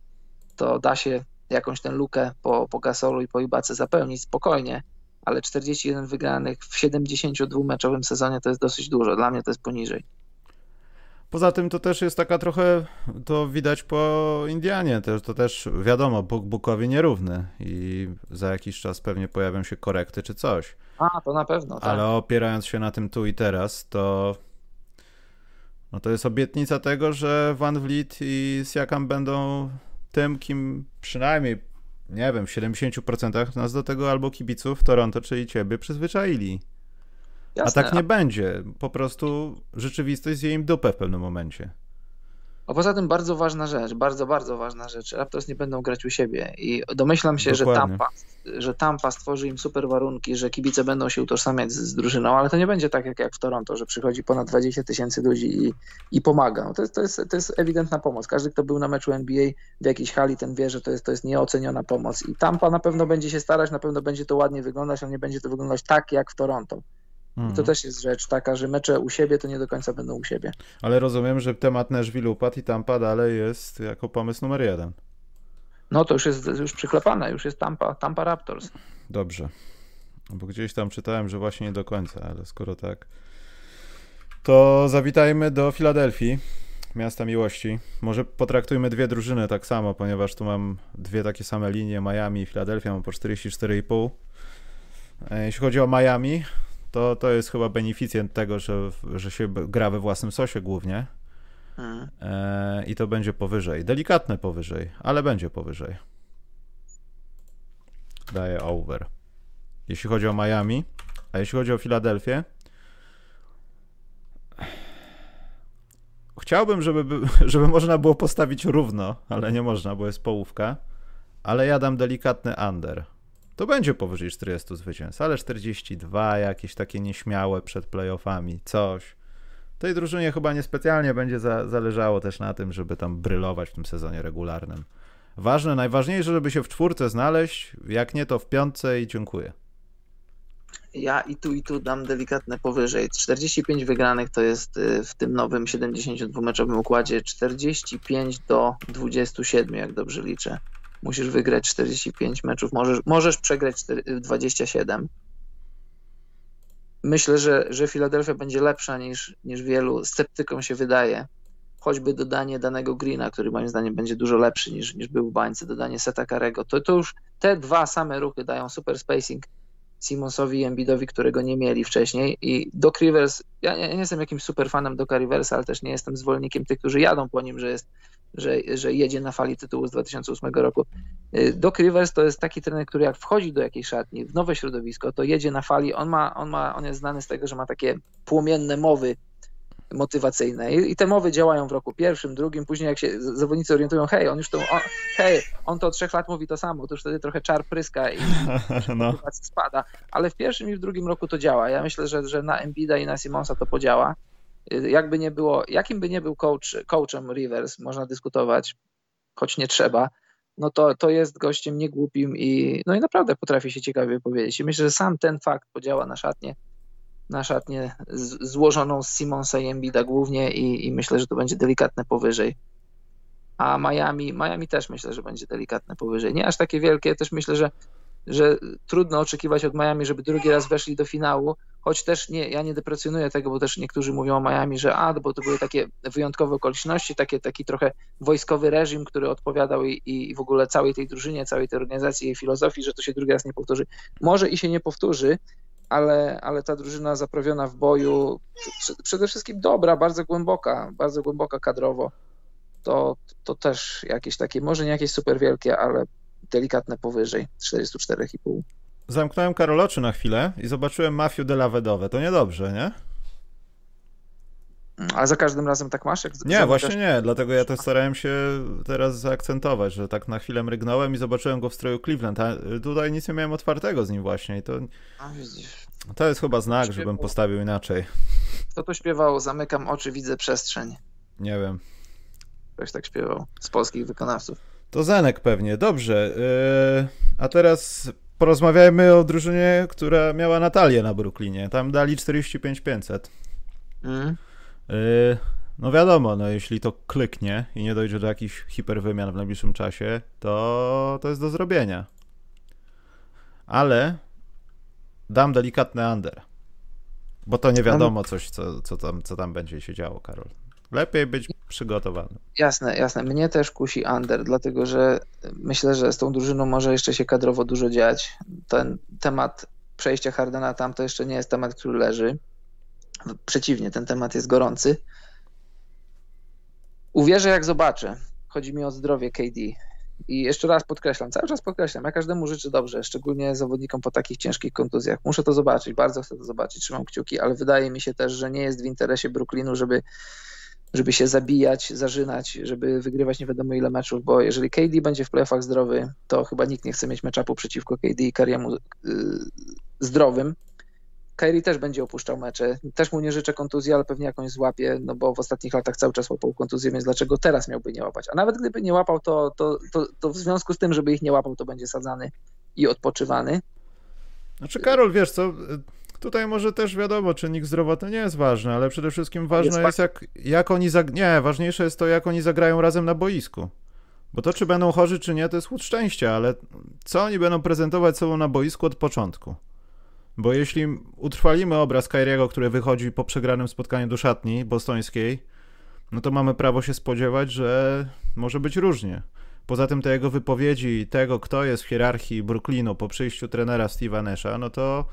to da się jakąś tę lukę po, po Gasolu i po Ibace zapełnić spokojnie ale 41 wygranych w 72-meczowym sezonie to jest dosyć dużo. Dla mnie to jest poniżej. Poza tym to też jest taka trochę, to widać po Indianie, to, to też wiadomo, Bóg Bukowi nierówny i za jakiś czas pewnie pojawią się korekty czy coś. A, to na pewno, tak. Ale opierając się na tym tu i teraz, to no to jest obietnica tego, że Van Vliet i Siakam będą tym, kim przynajmniej nie wiem, w 70% nas do tego albo kibiców Toronto, czyli ciebie przyzwyczaili. Jasne, a tak nie będzie. Po prostu rzeczywistość zje im dupę w pewnym momencie. A poza tym bardzo ważna rzecz, bardzo, bardzo ważna rzecz. Raptors nie będą grać u siebie i domyślam się, że Tampa, że Tampa stworzy im super warunki, że kibice będą się utożsamiać z, z drużyną, ale to nie będzie tak jak, jak w Toronto, że przychodzi ponad 20 tysięcy ludzi i, i pomaga. No to, jest, to, jest, to jest ewidentna pomoc. Każdy, kto był na meczu NBA w jakiejś hali, ten wie, że to jest, to jest nieoceniona pomoc i Tampa na pewno będzie się starać, na pewno będzie to ładnie wyglądać, ale nie będzie to wyglądać tak jak w Toronto. I to mhm. też jest rzecz taka, że mecze u siebie to nie do końca będą u siebie. Ale rozumiem, że temat Nashville upadł i Tampa dalej jest jako pomysł numer jeden. No to już jest już przyklepane, już jest Tampa, Tampa Raptors. Dobrze. Bo gdzieś tam czytałem, że właśnie nie do końca, ale skoro tak, to zawitajmy do Filadelfii, miasta miłości. Może potraktujmy dwie drużyny tak samo, ponieważ tu mam dwie takie same linie, Miami i Filadelfia, mam po 44,5. E, jeśli chodzi o Miami, to, to jest chyba beneficjent tego, że, że się gra we własnym sosie głównie. Hmm. E, I to będzie powyżej. Delikatne powyżej, ale będzie powyżej. Daję over. Jeśli chodzi o Miami, a jeśli chodzi o Filadelfię, chciałbym, żeby, żeby można było postawić równo, ale nie można, bo jest połówka. Ale ja dam delikatny under to będzie powyżej 40 zwycięstw, ale 42 jakieś takie nieśmiałe przed playoffami, coś. Tej drużynie chyba niespecjalnie będzie za, zależało też na tym, żeby tam brylować w tym sezonie regularnym. Ważne, najważniejsze, żeby się w czwórce znaleźć, jak nie to w piątce i dziękuję. Ja i tu, i tu dam delikatne powyżej. 45 wygranych to jest y, w tym nowym 72-meczowym układzie 45 do 27, jak dobrze liczę musisz wygrać 45 meczów, możesz, możesz przegrać 27. Myślę, że, że Filadelfia będzie lepsza niż, niż wielu sceptykom się wydaje. Choćby dodanie danego Greena, który moim zdaniem będzie dużo lepszy niż, niż był w bańce, dodanie Seta Karego. To, to już te dwa same ruchy dają super spacing Simonsowi i Embiidowi, którego nie mieli wcześniej. I Doc Rivers, ja nie, nie jestem jakimś super fanem Doca Riversa, ale też nie jestem zwolennikiem tych, którzy jadą po nim, że jest że, że jedzie na fali tytułu z 2008 roku. Y, Doc Rivers to jest taki trener, który jak wchodzi do jakiejś szatni, w nowe środowisko, to jedzie na fali. On, ma, on, ma, on jest znany z tego, że ma takie płomienne mowy motywacyjne I, te mowy działają w roku pierwszym, drugim, później jak się zawodnicy orientują, hej, on już to, on, hej, on to od trzech lat mówi to samo, to już wtedy trochę czar pryska i no. spada, ale w pierwszym i w drugim roku to działa. Ja myślę, że, że na Embida i na Simonsa to podziała jakby nie było, jakim by nie był coach, coachem Rivers, można dyskutować, choć nie trzeba, no to, to jest gościem niegłupim i, no i naprawdę potrafi się ciekawie powiedzieć. I myślę, że sam ten fakt podziała na szatnię, na szatnię złożoną z Simonsa i Embida głównie i, i myślę, że to będzie delikatne powyżej. A Miami, Miami też myślę, że będzie delikatne powyżej. Nie aż takie wielkie, też myślę, że że trudno oczekiwać od Miami, żeby drugi raz weszli do finału, choć też nie, ja nie deprecjonuję tego, bo też niektórzy mówią o Miami, że a, bo to były takie wyjątkowe okoliczności, takie, taki trochę wojskowy reżim, który odpowiadał i, i w ogóle całej tej drużynie, całej tej organizacji, jej filozofii, że to się drugi raz nie powtórzy. Może i się nie powtórzy, ale, ale ta drużyna zaprawiona w boju, przede wszystkim dobra, bardzo głęboka, bardzo głęboka kadrowo, to, to też jakieś takie, może nie jakieś super wielkie, ale delikatne powyżej 44,5. Zamknąłem Karol na chwilę i zobaczyłem Mafiu de la Vedove. To niedobrze, nie? Ale za każdym razem tak masz? Jak nie, zamykasz... właśnie nie, dlatego ja to starałem się teraz zaakcentować, że tak na chwilę mrygnąłem i zobaczyłem go w stroju Cleveland, a tutaj nic nie miałem otwartego z nim właśnie i to... A, to jest chyba znak, śpiewał... żebym postawił inaczej. Kto to śpiewał? Zamykam oczy, widzę przestrzeń. Nie wiem. Ktoś tak śpiewał z polskich wykonawców. To Zenek pewnie. Dobrze. Yy, a teraz porozmawiajmy o drużynie, która miała Natalię na Brooklynie. Tam dali 45500. Mm. Yy, no wiadomo, no jeśli to kliknie i nie dojdzie do jakichś hiperwymian w najbliższym czasie, to to jest do zrobienia. Ale dam delikatny under. Bo to nie wiadomo coś, co, co, tam, co tam będzie się działo, Karol. Lepiej być przygotowany. Jasne, jasne. Mnie też kusi under, dlatego że myślę, że z tą drużyną może jeszcze się kadrowo dużo dziać. Ten temat przejścia Hardena tam to jeszcze nie jest temat, który leży. Przeciwnie, ten temat jest gorący. Uwierzę, jak zobaczę. Chodzi mi o zdrowie KD. I jeszcze raz podkreślam, cały czas podkreślam, ja każdemu życzę dobrze, szczególnie zawodnikom po takich ciężkich kontuzjach. Muszę to zobaczyć, bardzo chcę to zobaczyć, trzymam kciuki, ale wydaje mi się też, że nie jest w interesie Brooklynu, żeby żeby się zabijać, zażynać, żeby wygrywać nie wiadomo ile meczów, bo jeżeli KD będzie w playoffach zdrowy, to chyba nikt nie chce mieć meczapu przeciwko KD i Kariemu yy, zdrowym. Kyrie też będzie opuszczał mecze. Też mu nie życzę kontuzji, ale pewnie jakąś złapie, no bo w ostatnich latach cały czas łapał kontuzję, więc dlaczego teraz miałby nie łapać? A nawet gdyby nie łapał, to, to, to, to w związku z tym, żeby ich nie łapał, to będzie sadzany i odpoczywany. Znaczy Karol, wiesz co, Tutaj może też wiadomo, czynnik zdrowotny nie jest ważny, ale przede wszystkim ważne jest, jest jak, jak oni zag... Nie, ważniejsze jest to, jak oni zagrają razem na boisku. Bo to, czy będą chorzy, czy nie, to jest chód szczęścia, ale co oni będą prezentować sobą na boisku od początku? Bo jeśli utrwalimy obraz Kairiego, który wychodzi po przegranym spotkaniu do szatni bostońskiej, no to mamy prawo się spodziewać, że może być różnie. Poza tym te jego wypowiedzi tego, kto jest w hierarchii Brooklynu po przyjściu trenera Steve'a Nasha, no to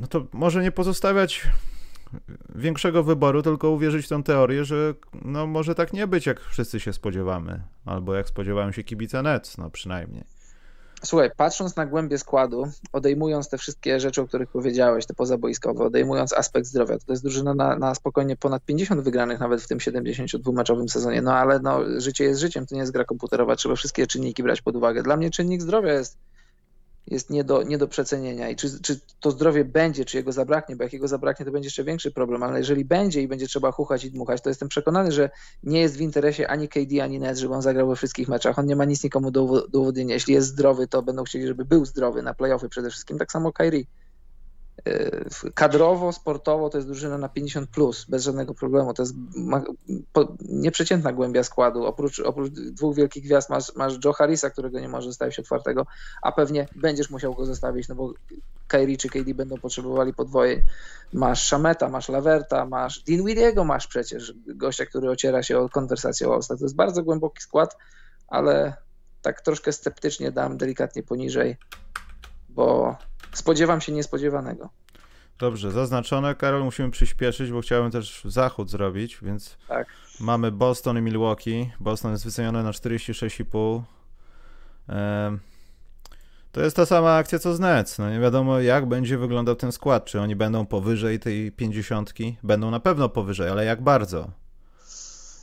no to może nie pozostawiać większego wyboru, tylko uwierzyć w tę teorię, że no może tak nie być, jak wszyscy się spodziewamy, albo jak spodziewają się kibice Nets, no przynajmniej. Słuchaj, patrząc na głębię składu, odejmując te wszystkie rzeczy, o których powiedziałeś, te pozaboiskowe, odejmując aspekt zdrowia, to jest drużyna na, na spokojnie ponad 50 wygranych nawet w tym 72-meczowym sezonie, no ale no, życie jest życiem, to nie jest gra komputerowa, trzeba wszystkie czynniki brać pod uwagę. Dla mnie czynnik zdrowia jest jest nie do, nie do przecenienia. I czy, czy to zdrowie będzie, czy jego zabraknie, bo jak jego zabraknie, to będzie jeszcze większy problem, ale jeżeli będzie i będzie trzeba chuchać i dmuchać, to jestem przekonany, że nie jest w interesie ani KD, ani Nets, żeby on zagrał we wszystkich meczach. On nie ma nic nikomu do udowodnienia. Jeśli jest zdrowy, to będą chcieli, żeby był zdrowy na playoffy przede wszystkim. Tak samo Kyrie. Y, kadrowo, sportowo to jest drużyna na 50 plus, bez żadnego problemu. To jest nieprzeciętna głębia składu. Oprócz, oprócz dwóch wielkich gwiazd masz, masz Joe Harrisa, którego nie może zostawić otwartego, a pewnie będziesz musiał go zostawić, no bo Kyrie czy KD będą potrzebowali podwoje. Masz Shameta, masz Laverta, masz Dinwidiego masz przecież, gościa, który ociera się o konwersację o To jest bardzo głęboki skład, ale tak troszkę sceptycznie dam delikatnie poniżej, bo spodziewam się niespodziewanego. Dobrze, zaznaczone. Karol, musimy przyspieszyć, bo chciałem też zachód zrobić, więc tak. mamy Boston i Milwaukee. Boston jest wyceniony na 46,5. To jest ta sama akcja co z Nets. No nie wiadomo, jak będzie wyglądał ten skład. Czy oni będą powyżej tej 50? Będą na pewno powyżej, ale jak bardzo?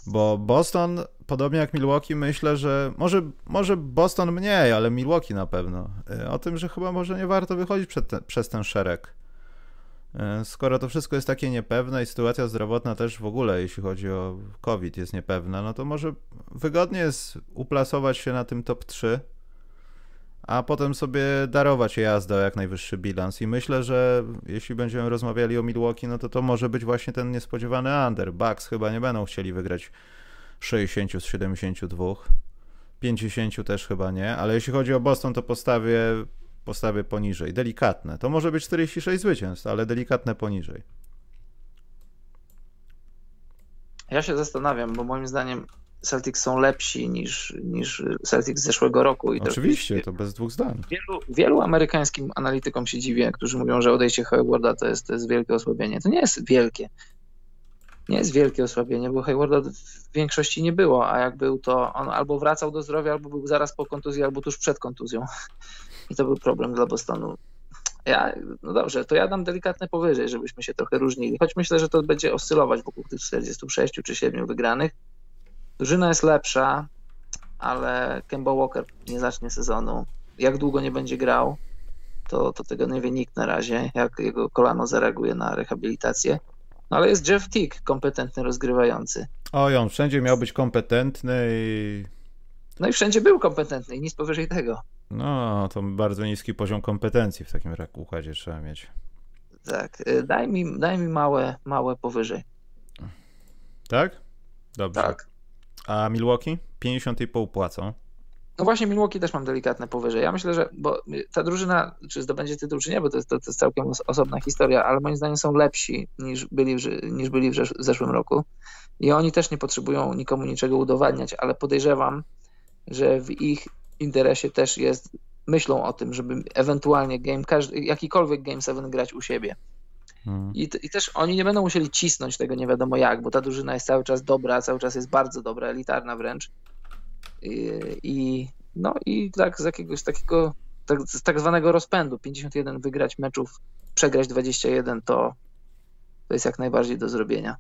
Bo Boston, podobnie jak Milwaukee, myślę, że może, może Boston mniej, ale Milwaukee na pewno. E, o tym, że chyba może nie warto wychodzić te, przez ten szereg. E, skoro to wszystko jest takie niepewne i sytuacja zdrowotna też w ogóle, jeśli chodzi o COVID, jest niepewna, no to może wygodnie jest uplasować się na tym top 3 a potem sobie darować jazdę o jak najwyższy bilans. I myślę, że jeśli będziemy rozmawiali o Milwaukee, no to to może być właśnie ten niespodziewany under. Bucks chyba nie będą chcieli wygrać 60 z 72. 50 też chyba nie, ale jeśli chodzi o Boston, to postawię, postawię poniżej. Delikatne. To może być 46 zwycięstw, ale delikatne poniżej. Ja się zastanawiam, bo moim zdaniem Celtics są lepsi niż, niż Celtics z zeszłego roku. I Oczywiście, to, to bez dwóch zdań. Wielu, wielu amerykańskim analitykom się dziwię, którzy mówią, że odejście Haywarda to jest, to jest wielkie osłabienie. To nie jest wielkie. Nie jest wielkie osłabienie, bo Haywarda w większości nie było, a jak był, to on albo wracał do zdrowia, albo był zaraz po kontuzji, albo tuż przed kontuzją. I to był problem dla Bostonu. Ja, no dobrze, to ja dam delikatne powyżej, żebyśmy się trochę różnili. Choć myślę, że to będzie oscylować wokół tych 46 czy 7 wygranych. Drużyna jest lepsza, ale Kemba Walker nie zacznie sezonu. Jak długo nie będzie grał, to, to tego nie wie nikt na razie, jak jego kolano zareaguje na rehabilitację. No ale jest Jeff Tick, kompetentny rozgrywający. Oj, on wszędzie miał być kompetentny i... No i wszędzie był kompetentny i nic powyżej tego. No, to bardzo niski poziom kompetencji w takim układzie trzeba mieć. Tak, y, daj mi, daj mi małe, małe powyżej. Tak? Dobrze. Tak. A Milwaukee? 50,5 płacą. No właśnie Milwaukee też mam delikatne powyżej. Ja myślę, że bo ta drużyna, czy zdobędzie tytuł, czy nie, bo to jest, to, to jest całkiem osobna historia, ale moim zdaniem są lepsi niż byli, w, niż byli w, zeszłym roku. I oni też nie potrzebują nikomu niczego udowadniać, ale podejrzewam, że w ich interesie też jest, myślą o tym, żeby ewentualnie game, każdy, jakikolwiek Game 7 grać u siebie. Hmm. I, I, też oni nie będą musieli cisnąć tego nie wiadomo jak, bo ta drużyna jest cały czas dobra, cały czas jest bardzo dobra, elitarna wręcz. I, i no i tak z jakiegoś takiego, tak, z tak zwanego rozpędu, 51 wygrać meczów, przegrać 21, to, to jest jak najbardziej do zrobienia.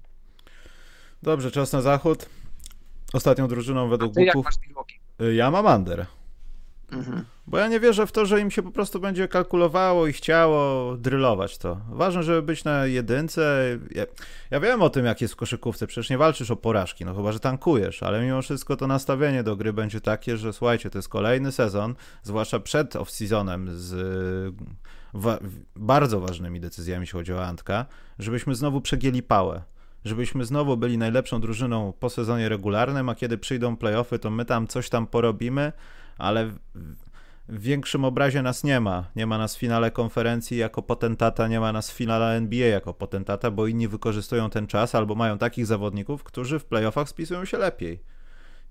Dobrze, czas na zachód. Ostatnią drużyną według A ty? Ja mam Under. Mhm. Bo ja nie wierzę w to, że im się po prostu będzie kalkulowało i chciało drylować to. Ważne, żeby być na jedynce. Ja, ja, wiem o tym, jak jest w koszykówce. Przecież nie walczysz o porażki, no chyba, że tankujesz, ale mimo wszystko to nastawienie do gry będzie takie, że słuchajcie, to jest kolejny sezon, zwłaszcza przed off-seasonem z wa bardzo ważnymi decyzjami, jeśli chodzi o Antka, żebyśmy znowu przegięli pałę żebyśmy znowu byli najlepszą drużyną po sezonie regularnym, a kiedy przyjdą playoffy, to my tam coś tam porobimy, ale w większym obrazie nas nie ma. Nie ma nas w finale konferencji jako potentata, nie ma nas w finale NBA jako potentata, bo inni wykorzystują ten czas albo mają takich zawodników, którzy w playoffach spisują się lepiej.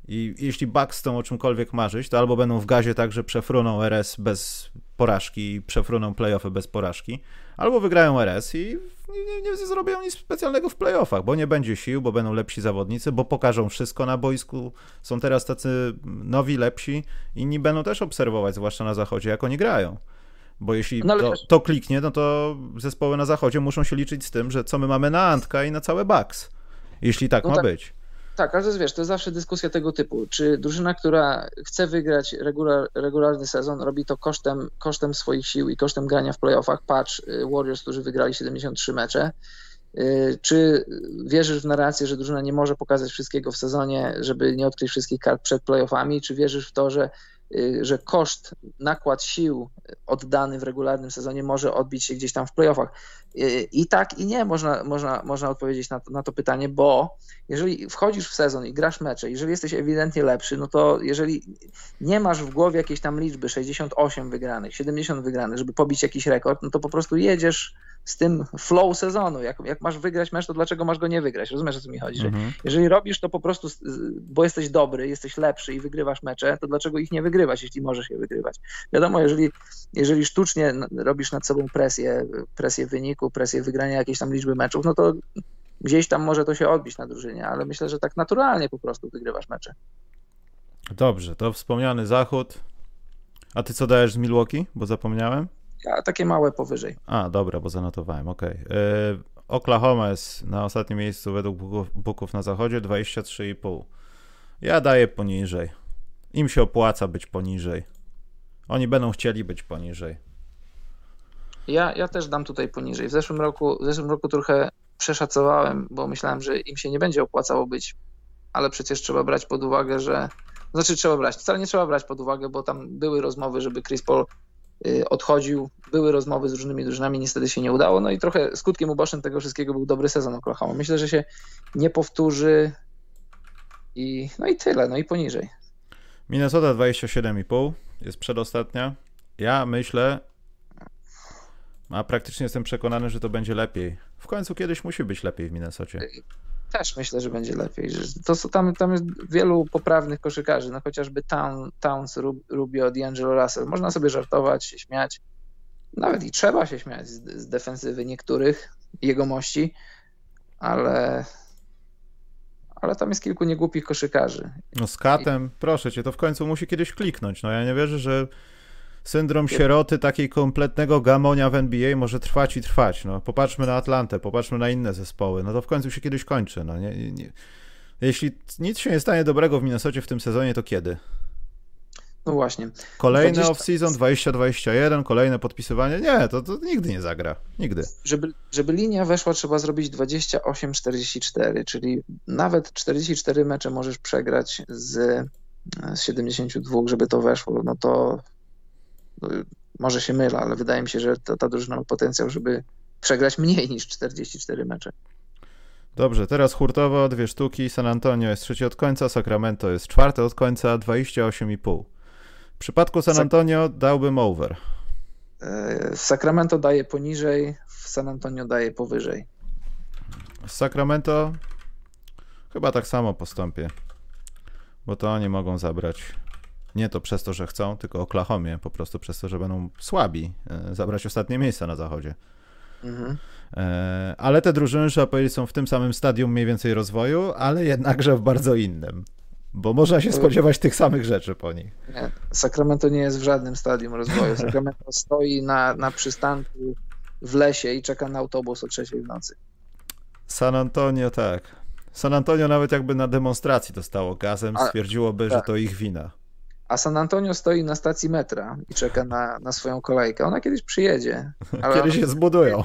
I jeśli Bucks chcą o czymkolwiek marzyć, to albo będą w gazie tak, że przefruną RS bez porażki i przefruną playoffy bez porażki, albo wygrają RS i nie, nie, nie, zrobią nic specjalnego w playoffach, bo nie będzie sił, bo będą lepsi zawodnicy, bo pokażą wszystko na boisku. Są teraz tacy nowi, lepsi, inni będą też obserwować, zwłaszcza na zachodzie, jak oni grają. Bo jeśli no, to, to, kliknie, no to zespoły na zachodzie muszą się liczyć z tym, że co my mamy na Antka i na całe Bucks. Jeśli tak no ma tak. być. Tak, ale to wiesz, to jest zawsze dyskusja tego typu. Czy drużyna, która chce wygrać regular, regularny sezon, robi to kosztem, kosztem swoich sił i kosztem grania w playoffach? Patrz, y, Warriors, którzy wygrali 73 mecze. Y, czy wierzysz w narrację, że drużyna nie może pokazać wszystkiego w sezonie, żeby nie odkryć wszystkich kart przed playoffami? Czy wierzysz w to, że że koszt, nakład sił oddany w regularnym sezonie może odbić się gdzieś tam w playoffach. Y, I tak, i nie można, można, można odpowiedzieć na to, na to pytanie, bo jeżeli wchodzisz w sezon i grasz mecze, jeżeli jesteś ewidentnie lepszy, no to jeżeli nie masz w głowie jakiejś tam liczby 68 wygranych, 70 wygranych, żeby pobić jakiś rekord, no to po prostu jedziesz z tym flow sezonu. Jak, jak masz wygrać mecz, to dlaczego masz go nie wygrać? Rozumiesz, o co mi chodzi? Że mhm. jeżeli robisz to po prostu, bo jesteś dobry, jesteś lepszy i wygrywasz mecze, to dlaczego ich nie wygrywać, jeśli możesz je wygrywać? Wiadomo, jeżeli, jeżeli sztucznie robisz nad sobą presję, presję wyniku, presję wygrania jakiejś tam liczby meczów, no to gdzieś tam może to się odbić na drużynie, ale myślę, że tak naturalnie po prostu wygrywasz mecze. Dobrze, to wspomniany zachód. A ty co dajesz z Milwaukee? Bo zapomniałem a takie małe powyżej. A, dobra, bo zanotowałem, okej. Okay. E, Oklahoma jest na ostatnim miejscu według buków na zachodzie 23,5. Ja daję poniżej. Im się opłaca być poniżej. Oni będą chcieli być poniżej. Ja, ja też dam tutaj poniżej. W zeszłym roku, w zeszłym roku trochę przeszacowałem, bo myślałem, że im się nie będzie opłacało być, ale przecież trzeba brać pod uwagę, że. Znaczy trzeba brać, wcale nie trzeba brać pod uwagę, bo tam były rozmowy, żeby Chris Paul odchodził. Były rozmowy z różnymi drużynami, niestety się nie udało. No i trochę skutkiem ubocznym tego wszystkiego był dobry sezon Oklahoma. Myślę, że się nie powtórzy i no i tyle, no i poniżej. Minnesota 27,5 jest przedostatnia. Ja myślę, a praktycznie jestem przekonany, że to będzie lepiej. W końcu kiedyś musi być lepiej w Minnesocie. Też myślę, że będzie lepiej. To, tam, tam jest wielu poprawnych koszykarzy, no chociażby Town, Towns, Rubio, D'Angelo Russell. Można sobie żartować, się śmiać. Nawet i trzeba się śmiać z, z defensywy niektórych jegomości, ale ale tam jest kilku niegłupich koszykarzy. No z katem, proszę cię, to w końcu musi kiedyś kliknąć. No ja nie wierzę, że syndrom sieroty takiej kompletnego gamonia w NBA może trwać i trwać. No, popatrzmy na Atlantę, popatrzmy na inne zespoły. No to w końcu się kiedyś kończy. No, nie, nie. Jeśli nic się nie stanie dobrego w Minnesocie w tym sezonie, to kiedy? No właśnie. Kolejny 20... off-season 2021, kolejne podpisywanie. Nie, to, to nigdy nie zagra. Nigdy. Żeby, żeby linia weszła, trzeba zrobić 28-44, czyli nawet 44 mecze możesz przegrać z, z 72, żeby to weszło. No to może się mylę, ale wydaje mi się, że ta, ta drużyna ma potencjał, żeby przegrać mniej niż 44 mecze. Dobrze, teraz hurtowo dwie sztuki. San Antonio jest trzeci od końca, Sacramento jest czwarty od końca, 28,5. W przypadku San Antonio dałbym over. E, Sacramento daje poniżej, w San Antonio daje powyżej. Sacramento chyba tak samo postąpię, bo to oni mogą zabrać. Nie to przez to, że chcą, tylko Oklahomie, po prostu przez to, że będą słabi, e, zabrać ostatnie miejsca na zachodzie. Mhm. E, ale te drużyny, trzeba powiedzieć, są w tym samym stadium mniej więcej rozwoju, ale jednakże w bardzo innym. Bo można się spodziewać tych samych rzeczy po nich. Nie, Sacramento nie jest w żadnym stadium rozwoju. Sacramento stoi na, na przystanku w lesie i czeka na autobus o trzeciej w nocy. San Antonio tak. San Antonio nawet jakby na demonstracji dostało gazem, stwierdziłoby, A, tak. że to ich wina a San Antonio stoi na stacji metra i czeka na, na swoją kolejkę. Ona kiedyś przyjedzie. kiedyś się zbudują.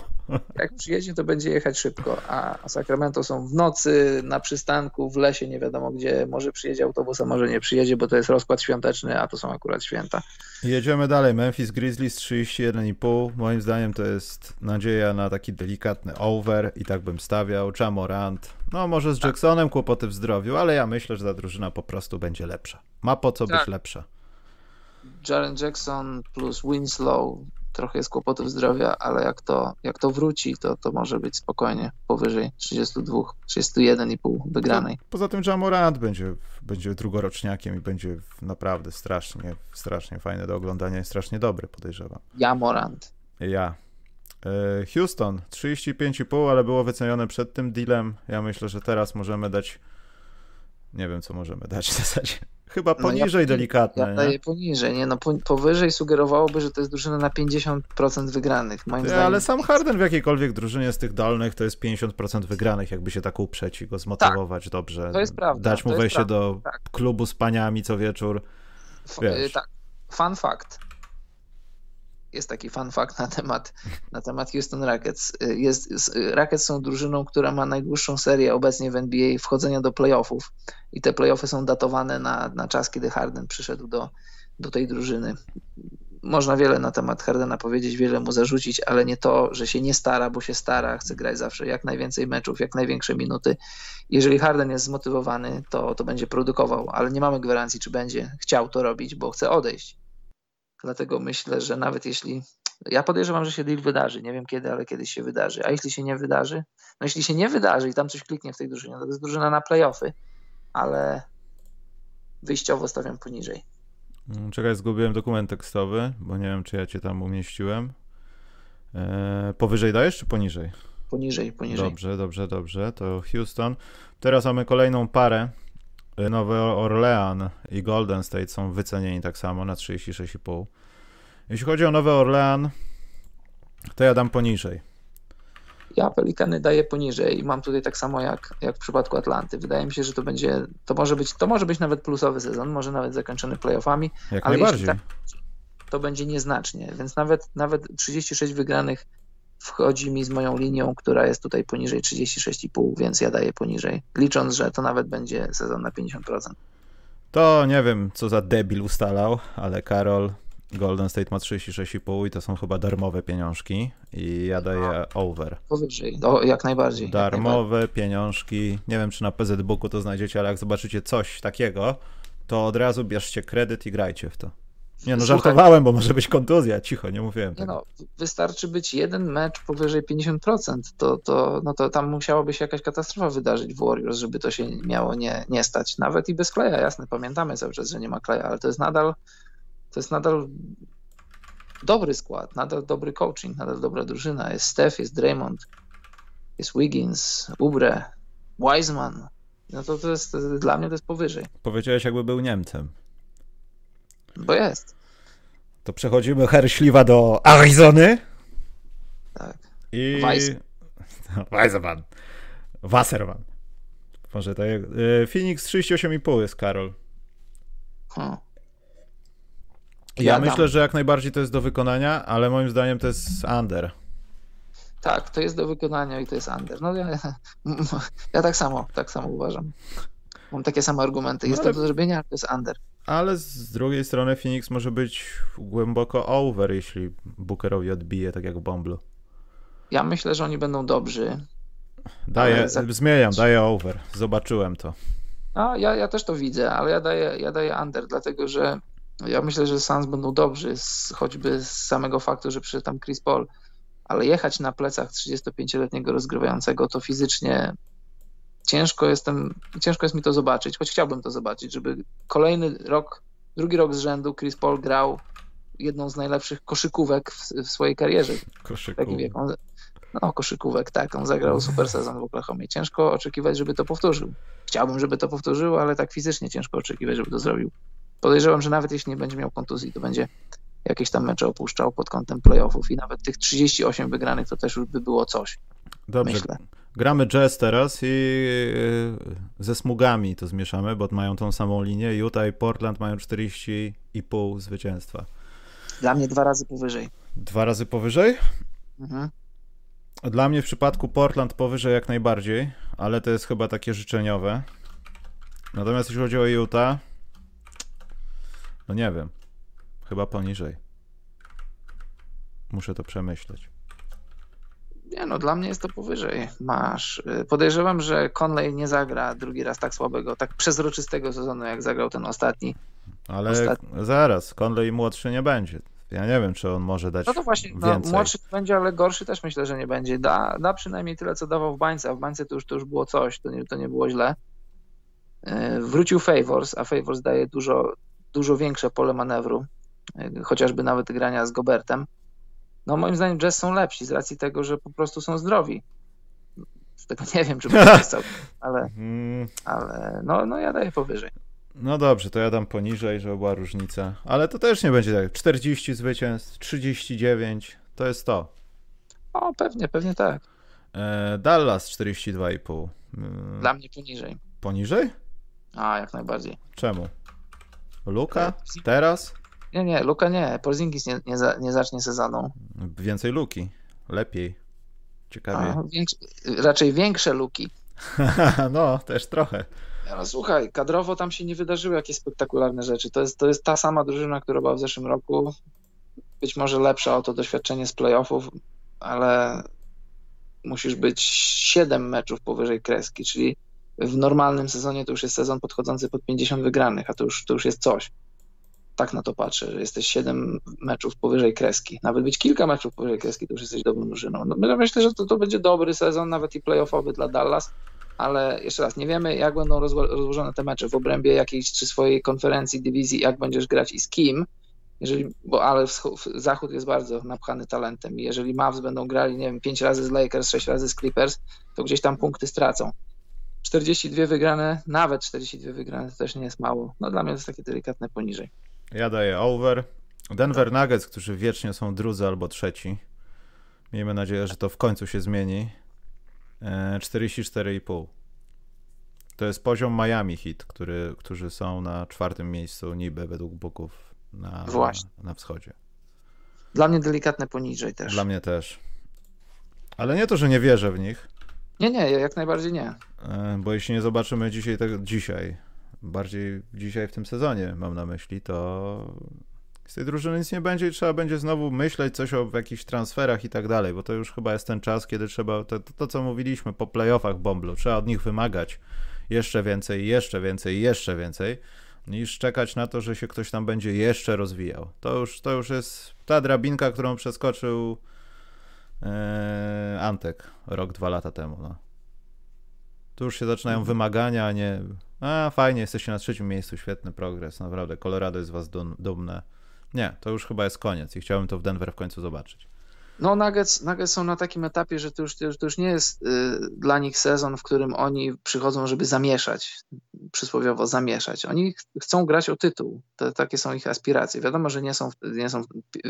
Jak przyjedzie, to będzie jechać szybko, a Sacramento są w nocy, na przystanku, w lesie, nie wiadomo gdzie. Może przyjedzie autobus, a może nie przyjedzie, bo to jest rozkład świąteczny, a to są akurat święta. Jedziemy dalej. Memphis Grizzlies 31,5. Moim zdaniem to jest nadzieja na taki delikatny over i tak bym stawiał. Jamorant. No może z tak. Jacksonem kłopoty w zdrowiu, ale ja myślę, że ta drużyna po prostu będzie lepsza. Ma po co tak. być lepsza. Jaren Jackson plus Winslow trochę jest kłopotów zdrowia, ale jak to, jak to wróci, to, to może być spokojnie powyżej 32, 31,5 wygranej. Po, poza tym Jamorant będzie, będzie drugoroczniakiem i będzie naprawdę strasznie, strasznie fajny do oglądania i strasznie dobry, podejrzewam. Jamorant. Ja. E, Houston 35,5, ale było wycenione przed tym dealem. Ja myślę, że teraz możemy dać nie wiem, co możemy dać w zasadzie. Chyba poniżej no ja, delikatne. Ja daję poniżej, nie? No po, powyżej sugerowałoby, że to jest drużyna na 50% wygranych. Moim ja, zdaniem. Ale sam Harden w jakiejkolwiek drużynie z tych dolnych to jest 50% wygranych, jakby się tak uprzeć i go zmotywować tak, dobrze. To jest prawda. Dać mu wejście do tak. klubu z paniami co wieczór. Wiesz. Tak. Fun fact jest taki fun fact na temat, na temat Houston Rockets. Jest, Rockets są drużyną, która ma najdłuższą serię obecnie w NBA wchodzenia do playoffów i te playoffy są datowane na, na czas, kiedy Harden przyszedł do, do tej drużyny. Można wiele na temat Hardena powiedzieć, wiele mu zarzucić, ale nie to, że się nie stara, bo się stara, chce grać zawsze jak najwięcej meczów, jak największe minuty. Jeżeli Harden jest zmotywowany, to, to będzie produkował, ale nie mamy gwarancji, czy będzie chciał to robić, bo chce odejść Dlatego myślę, że nawet jeśli. Ja podejrzewam, że się deal wydarzy. Nie wiem kiedy, ale kiedyś się wydarzy. A jeśli się nie wydarzy? No jeśli się nie wydarzy i tam coś kliknie w tej drużynie, to jest drużyna na playoffy, ale wyjściowo stawiam poniżej. Mm, czekaj, zgubiłem dokument tekstowy, bo nie wiem, czy ja cię tam umieściłem. Eee, powyżej dajesz, czy poniżej? Poniżej, poniżej. Dobrze, dobrze, dobrze. To Houston. Teraz mamy kolejną parę Nowy Orlean i Golden State są wycenieni tak samo na 36,5. Jeśli chodzi o Nowy Orlean, to ja dam poniżej. Ja Pelikany daję poniżej i mam tutaj tak samo jak, jak w przypadku Atlanty. Wydaje mi się, że to będzie, to może być, to może być nawet plusowy sezon, może nawet zakończony playoffami. Jak ale najbardziej. Tak, to będzie nieznacznie, więc nawet, nawet 36 wygranych wchodzi mi z moją linią, która jest tutaj poniżej 36,5, więc ja daję poniżej, licząc, że to nawet będzie sezon na 50%. To nie wiem, co za debil ustalał, ale Karol Golden State ma 36,5 i to są chyba darmowe pieniążki i ja daję over. Powyżej, o, jak najbardziej. Darmowe jak najbardziej. pieniążki, nie wiem czy na PZ Booku to znajdziecie, ale jak zobaczycie coś takiego, to od razu bierzcie kredyt i grajcie w to. Nie no, Słuchaj, żartowałem, bo może być kontuzja, cicho, nie mówiłem tego. No, wystarczy być jeden mecz powyżej 50%, to, to, no to tam musiałoby się jakaś katastrofa wydarzyć w Warriors, żeby to się miało nie, nie stać. Nawet i bez Kleja, jasne, pamiętamy cały czas, że nie ma Kleja, ale to jest nadal to jest nadal dobry skład, nadal dobry coaching, nadal dobra drużyna. Jest Steph, jest Draymond, jest Wiggins, Ubre, Wiseman. No to, to jest, dla mnie to jest powyżej. Powiedziałeś jakby był Niemcem. Bo jest. To przechodzimy herśliwa do Arizony. Tak. I... Weiss. Weisserman. Wasserman. Może to jak... y, Phoenix 38,5 jest Karol. Hmm. Ja, Ja myślę, że jak najbardziej to jest do wykonania, ale moim zdaniem to jest under. Tak, to jest do wykonania i to jest under. No ja, ja tak samo, tak samo uważam. Mam takie same argumenty. Jest No ale- to do zrobienia, ale to jest under. Ale z drugiej strony Phoenix może być głęboko over, jeśli Bookerowi odbije, tak jak w Bomblu. Ja myślę, że oni będą dobrzy. Daję, za- zmieniam, daję over. Zobaczyłem to. A ja, ja też to widzę, ale ja daję, ja daję under, dlatego że ja myślę, że Suns będą dobrzy, z, choćby z samego faktu, że przyszedł tam Chris Paul, ale jechać na plecach 35-letniego rozgrywającego to fizycznie ciężko jestem, ciężko jest mi to zobaczyć, choć chciałbym to zobaczyć, żeby kolejny rok, drugi rok z rzędu Chris Paul grał jedną z najlepszych koszykówek w, w swojej karierze. On, no, koszykówek, tak. On zagrał super sezon w Oklahomie. Ciężko oczekiwać, żeby to powtórzył. Chciałbym, żeby to powtórzył, ale tak fizycznie ciężko oczekiwać, żeby to zrobił. Podejrzewam, że nawet jeśli nie będzie miał kontuzji, to będzie jakieś tam mecze opuszczał pod kątem playoffów i nawet tych 38 wygranych to też już by było coś, Dobrze. myślę. Gramy jazz teraz i yy, ze smugami to zmieszamy, bo mają tą samą linię. Utah i Portland mają 40,5 zwycięstwa. Dla mnie dwa razy powyżej. Dwa razy powyżej? Mhm. Dla mnie w przypadku Portland powyżej jak najbardziej, ale to jest chyba takie życzeniowe. Natomiast jeśli chodzi o Utah, no nie wiem. Chyba poniżej. Muszę to przemyśleć. Nie no, dla mnie jest to powyżej. Masz. y, Podejrzewam, że Conley nie zagra drugi raz tak słabego, tak przezroczystego sezonu, jak zagrał ten ostatni. Ale Ostatnio. zaraz, Conley młodszy nie będzie. Ja nie wiem, czy on może dać No to właśnie, no, więcej. młodszy będzie, ale gorszy też myślę, że nie będzie. Da, da przynajmniej tyle, co dawał w bańce, a w bańce to już, to już było coś, to nie, to nie było źle. Yy, Wrócił Favors, a Favors daje dużo, dużo większe pole manewru, yy, chociażby nawet grania z Gobertem. No moim zdaniem Jazz są lepsi z racji tego, że po prostu są zdrowi. Z tego nie wiem, czy będzie cały, ale, Mm, ale no, no ja daję powyżej. No dobrze, to ja dam poniżej, żeby była różnica. Ale to też nie będzie tak. 40 zwycięstw, 39, to jest to. O, pewnie, pewnie tak. E, Dallas 42,5. Mm, Dla mnie poniżej. Poniżej? A, jak najbardziej. Czemu? Luka? Teraz? Nie, nie, Luka nie. Porzingis nie, nie, za, nie zacznie sezonu. Więcej luki. Lepiej. Ciekawie. A, większe, raczej większe luki. no, też trochę. No, słuchaj, kadrowo tam się nie wydarzyły jakieś spektakularne rzeczy. To jest, to jest ta sama drużyna, która była w zeszłym roku. Być może lepsza o to doświadczenie z playoffów, ale musisz być 7 meczów powyżej kreski, czyli w normalnym sezonie to już jest sezon podchodzący pod 50 wygranych, a to już, to już jest coś. Tak na to patrzę, że jesteś 7 meczów powyżej kreski. Nawet być kilka meczów powyżej kreski, to już jesteś dobrą drużyną. No, my- myślę, że to, to będzie dobry sezon, nawet i playoffowy dla Dallas ale jeszcze raz, nie wiemy, jak będą rozło- rozłożone te mecze w obrębie jakiejś czy swojej konferencji, dywizji, jak będziesz grać i z kim. Jeżeli, bo ale zachód jest bardzo napchany talentem i jeżeli Mavs będą grali, nie wiem, 5 razy z Lakers, 6 razy z Clippers, to gdzieś tam punkty stracą. 42 wygrane, nawet 42 wygrane to też nie jest mało. No dla mnie to jest takie delikatne poniżej. Ja daję over. Denver Nuggets, którzy wiecznie są drudzy albo trzeci. Miejmy nadzieję, że to w końcu się zmieni. E, 44,5. To jest poziom Miami Heat, który, którzy są na czwartym miejscu niby według Booków na, Właśnie. na wschodzie. Dla mnie delikatne poniżej też. Dla mnie też. Ale nie to, że nie wierzę w nich, Nie, nie, jak najbardziej nie. e, bo jeśli nie zobaczymy dzisiaj tego dzisiaj, bardziej dzisiaj w tym sezonie mam na myśli, to z tej drużyny nic nie będzie i trzeba będzie znowu myśleć coś o jakichś transferach i tak dalej, bo to już chyba jest ten czas, kiedy trzeba, to, to, to co mówiliśmy po playoffach Bomblu, trzeba od nich wymagać jeszcze więcej, jeszcze więcej, jeszcze więcej, niż czekać na to, że się ktoś tam będzie jeszcze rozwijał. To już, to już jest ta drabinka, którą przeskoczył e, Antek rok, dwa lata temu. No. Tu już się zaczynają wymagania, a nie a fajnie, jesteście na trzecim miejscu, świetny progres, naprawdę, Colorado jest was dum, dumne. Nie, to już chyba jest koniec i chciałbym to w Denver w końcu zobaczyć. No, Nuggets, Nuggets są na takim etapie, że to już, to już, nie jest y, dla nich sezon, w którym oni przychodzą, żeby zamieszać. przysłowiowo zamieszać. Oni chcą grać o tytuł. To, takie są ich aspiracje. Wiadomo, że nie są, nie są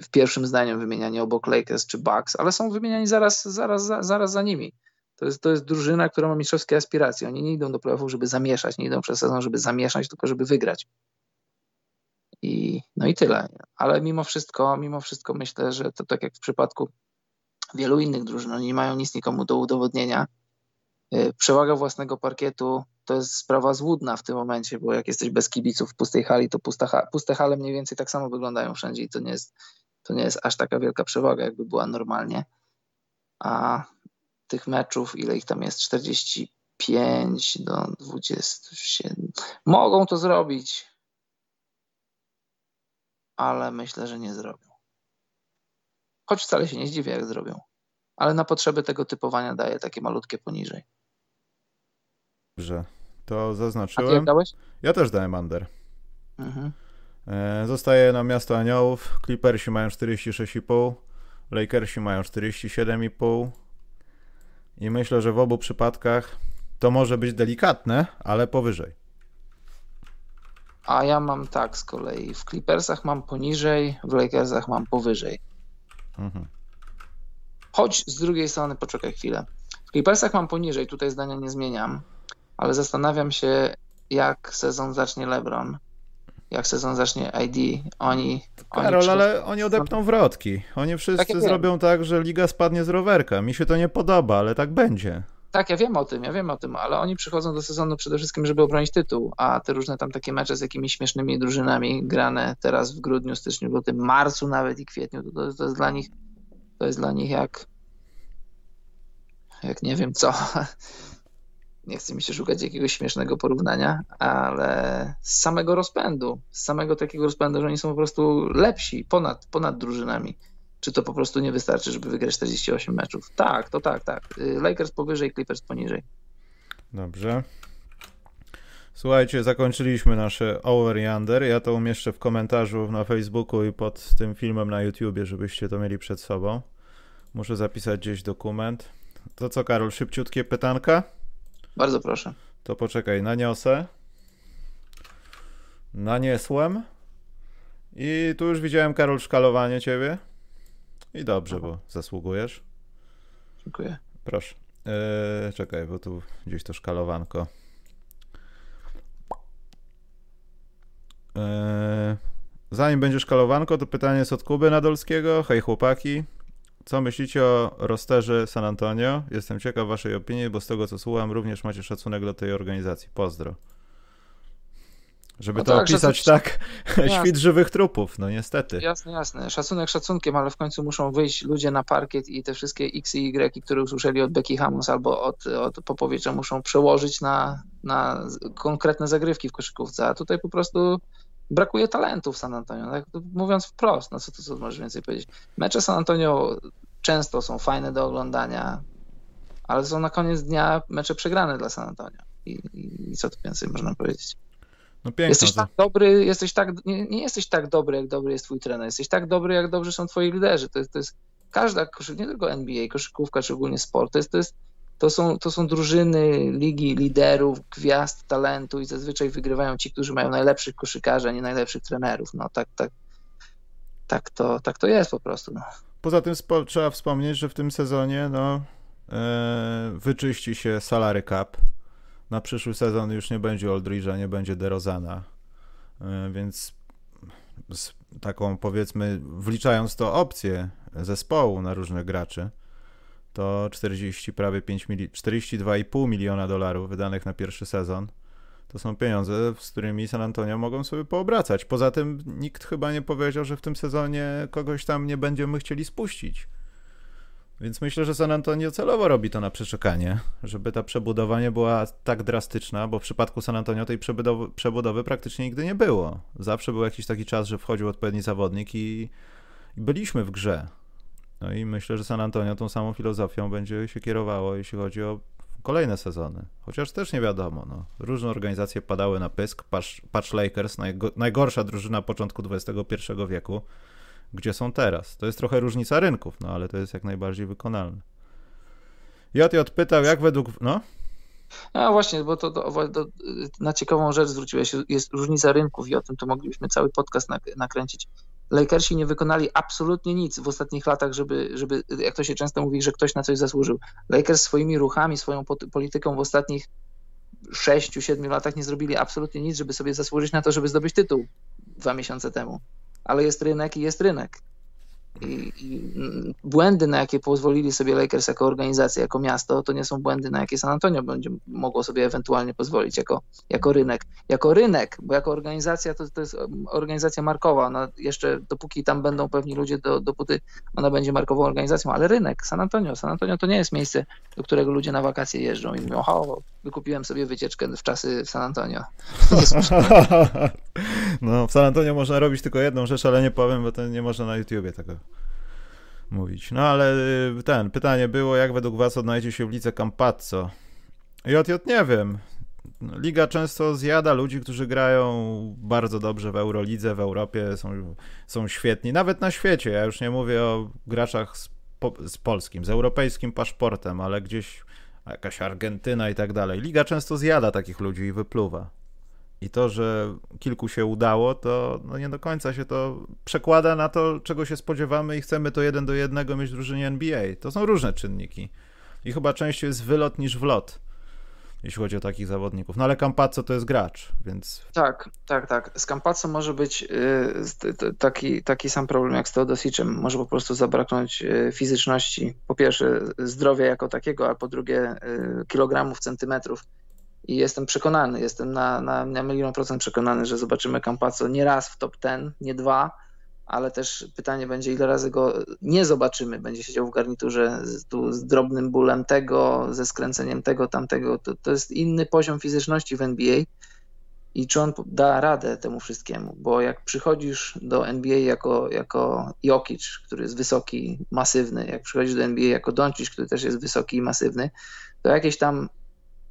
w pierwszym zdaniu wymieniani obok Lakers czy Bucks, ale są wymieniani zaraz, zaraz, zaraz za nimi. To jest, to jest drużyna, która ma mistrzowskie aspiracje. Oni nie idą do playoffów, żeby zamieszać, nie idą przez sezon, żeby zamieszać, tylko żeby wygrać. I, no i tyle. Ale mimo wszystko, mimo wszystko myślę, że to tak jak w przypadku wielu innych drużyn, oni nie mają nic nikomu do udowodnienia. Y, przewaga własnego parkietu to jest sprawa złudna w tym momencie, bo jak jesteś bez kibiców w pustej hali, to pusta, puste hale mniej więcej tak samo wyglądają wszędzie i to nie jest, to nie jest aż taka wielka przewaga, jakby była normalnie. A tych meczów, ile ich tam jest? 45 do 27. Mogą to zrobić, ale myślę, że nie zrobią. Choć wcale się nie zdziwię, jak zrobią. Ale na potrzeby tego typowania daję takie malutkie poniżej. Dobrze, to zaznaczyłem. Ja też dałem under. Mhm. E, zostaje nam Miasto Aniołów. Clippersi mają 46,5. Lakersi mają 47,5. I myślę, że w obu przypadkach to może być delikatne, ale powyżej. A ja mam tak z kolei. W Clippersach mam poniżej, w Lakersach mam powyżej. Mhm. Choć z drugiej strony, poczekaj chwilę. W Clippersach mam poniżej, tutaj zdania nie zmieniam, ale zastanawiam się, jak sezon zacznie LeBron, jak sezon zacznie ID. Oni. Karol, oni ale oni odepną wrotki. Oni wszyscy tak zrobią tak, że liga spadnie z rowerka. Mi się to nie podoba, ale tak będzie. Tak, ja wiem o tym, ja wiem o tym, ale oni przychodzą do sezonu przede wszystkim, żeby obronić tytuł, a te różne tam takie mecze z jakimiś śmiesznymi drużynami grane teraz w grudniu, styczniu, lutym, marcu nawet i kwietniu, to, to, to jest dla nich to jest dla nich jak jak nie wiem co. Nie chcę mi się szukać jakiegoś śmiesznego porównania, ale z samego rozpędu, z samego takiego rozpędu, że oni są po prostu lepsi ponad, ponad drużynami. Czy to po prostu nie wystarczy, żeby wygrać 48 meczów? Tak, to tak, tak. Lakers powyżej, Clippers poniżej. Dobrze. Słuchajcie, zakończyliśmy nasze over i under. Ja to umieszczę w komentarzu na Facebooku i pod tym filmem na YouTubie, żebyście to mieli przed sobą. Muszę zapisać gdzieś dokument. To co, Karol, szybciutkie pytanka? Bardzo proszę. To poczekaj, naniosę. Naniesłem. I tu już widziałem, Karol, szkalowanie ciebie. I dobrze, Aha. bo zasługujesz. Dziękuję. Proszę. Eee, czekaj, bo tu gdzieś to szkalowanko. Eee, zanim będzie szkalowanko, to pytanie jest od Kuby Nadolskiego. Hej chłopaki, co myślicie o rosterze San Antonio? Jestem ciekaw waszej opinii, bo z tego co słucham, również macie szacunek do tej organizacji. Pozdro. Żeby no to tak, opisać tak, świt żywych trupów, no niestety. Jasne, jasne. Szacunek szacunkiem, ale w końcu muszą wyjść ludzie na parkiet i te wszystkie X i Y, które usłyszeli od Becky Hammons albo od, od Popowicza, muszą przełożyć na, na konkretne zagrywki w koszykówce, a tutaj po prostu brakuje talentu w San Antonio. Tak? Mówiąc wprost, no co tu co możesz więcej powiedzieć. Mecze San Antonio często są fajne do oglądania, ale są na koniec dnia mecze przegrane dla San Antonio. I, i, co tu więcej można powiedzieć? No piękno, jesteś tak dobry, jesteś tak, nie, nie, jesteś tak dobry, jak dobry jest twój trener. Jesteś tak dobry, jak dobrzy są twoi liderzy. To jest, to jest każda koszykówka, nie tylko NBA, koszykówka, czy ogólnie sport, to jest, to jest to są, to są drużyny ligi liderów, gwiazd, talentu i zazwyczaj wygrywają ci, którzy mają najlepszych koszykarzy, a nie najlepszych trenerów. No tak, tak, tak, to, tak to jest po prostu. No. Poza tym trzeba wspomnieć, że w tym sezonie no, e, wyczyści się salary cap. Na przyszły sezon już nie będzie Oldridge'a, nie będzie DeRozana, e, więc z taką powiedzmy, wliczając to opcję zespołu na różnych graczy, to 40 prawie 5 mili 42,5 miliona dolarów wydanych na pierwszy sezon. To są pieniądze, z którymi San Antonio mogą sobie poobracać. Poza tym nikt chyba nie powiedział, że w tym sezonie kogoś tam nie będziemy chcieli spuścić. Więc myślę, że San Antonio celowo robi to na przeczekanie, żeby ta przebudowa nie była tak drastyczna, bo w przypadku San Antonio tej przebudowy, przebudowy praktycznie nigdy nie było. Zawsze był jakiś taki czas, że wchodził odpowiedni zawodnik i, i byliśmy w grze. No i myślę, że San Antonio tą samą filozofią będzie się kierowało, jeśli chodzi o kolejne sezony. Chociaż też nie wiadomo. No. Różne organizacje padały na pysk. Patch, Patch Lakers, najgo, najgorsza drużyna początku XXI wieku, gdzie są teraz. To jest trochę różnica rynków, no ale to jest jak najbardziej wykonalne. JJ pytał, jak według... No? No właśnie, bo to, to, to, na ciekawą rzecz zwróciłeś, jest różnica rynków i o tym to moglibyśmy cały podcast nakręcić. Lakersi nie wykonali absolutnie nic w ostatnich latach, żeby, żeby, jak to się często mówi, że ktoś na coś zasłużył. Lakers swoimi ruchami, swoją polityką w ostatnich 6-7 latach nie zrobili absolutnie nic, żeby sobie zasłużyć na to, żeby zdobyć tytuł dwa miesiące temu. Ale jest rynek i jest rynek. I, I, błędy, na jakie pozwolili sobie Lakers jako organizacja, jako miasto, to nie są błędy, na jakie San Antonio będzie mogło sobie ewentualnie pozwolić jako, jako rynek. Jako rynek, bo jako organizacja to, to jest organizacja markowa. Ona jeszcze dopóki tam będą pewni ludzie, do, dopóty ona będzie markową organizacją, ale rynek, San Antonio. San Antonio to nie jest miejsce, do którego ludzie na wakacje jeżdżą i mówią, o, wykupiłem sobie wycieczkę w czasy w San Antonio. no, w San Antonio można robić tylko jedną rzecz, ale nie powiem, bo to nie można na YouTubie tego mówić. No ale y, ten, pytanie było, jak według was odnajdzie się lidze Campazzo? JJ nie wiem. Liga często zjada ludzi, którzy grają bardzo dobrze w Eurolidze, w Europie, są, są świetni, nawet na świecie. Ja już nie mówię o graczach z, po, z polskim, z europejskim paszportem, ale gdzieś jakaś Argentyna i tak dalej. Liga często zjada takich ludzi i wypluwa. I to, że kilku się udało, to no nie do końca się to przekłada na to, czego się spodziewamy i chcemy to jeden do jednego mieć w drużynie NBA. To są różne czynniki. I chyba częściej jest wylot niż wlot, jeśli chodzi o takich zawodników. No ale Campazzo to jest gracz, więc... Tak, tak, tak. Z Campazzo może być y, taki, taki sam problem jak z Teodosicem. Może po prostu zabraknąć y, fizyczności. Po pierwsze zdrowia jako takiego, a po drugie y, kilogramów, centymetrów i jestem przekonany, jestem na, na, na milion procent przekonany, że zobaczymy Campazzo nie raz w top ten, nie dwa, ale też pytanie będzie, ile razy go nie zobaczymy. Będzie siedział w garniturze z, tu, z drobnym bólem tego, ze skręceniem tego, tamtego. To, to jest inny poziom fizyczności w NBA i czy on da radę temu wszystkiemu, bo jak przychodzisz do NBA jako, jako Jokic, który jest wysoki, masywny, jak przychodzisz do NBA jako Doncic, który też jest wysoki i masywny, to jakieś tam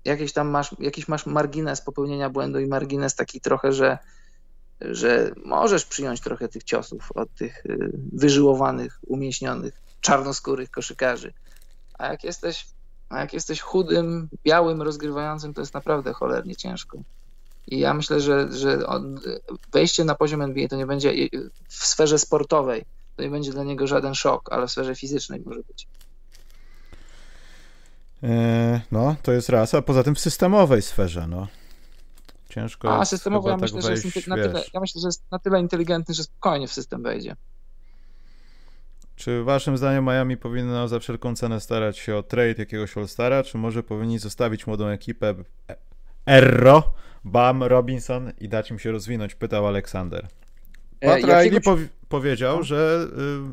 jakieś tam masz, jakiś masz margines popełnienia błędu i margines taki trochę, że, że możesz przyjąć trochę tych ciosów od tych y, wyżyłowanych, umieśnionych, czarnoskórych koszykarzy. A jak jesteś, a jak jesteś chudym, białym, rozgrywającym, to jest naprawdę cholernie ciężko. I ja myślę, że, że wejście na poziom NBA to nie będzie w sferze sportowej, to nie będzie dla niego żaden szok, ale w sferze fizycznej może być. E, no, to jest raz, a poza tym w systemowej sferze, no. Ciężko. A systemowo ja tak myślę, wejść, że jest na tyle, ja myślę, że jest na tyle inteligentny, że spokojnie w system wejdzie. Czy waszym zdaniem Miami powinno za wszelką cenę starać się o trade jakiegoś All-Stara, czy może powinni zostawić młodą ekipę Erro, Bam, Robinson i dać im się rozwinąć? Pytał Aleksander. Pat Riley powiedział, no. że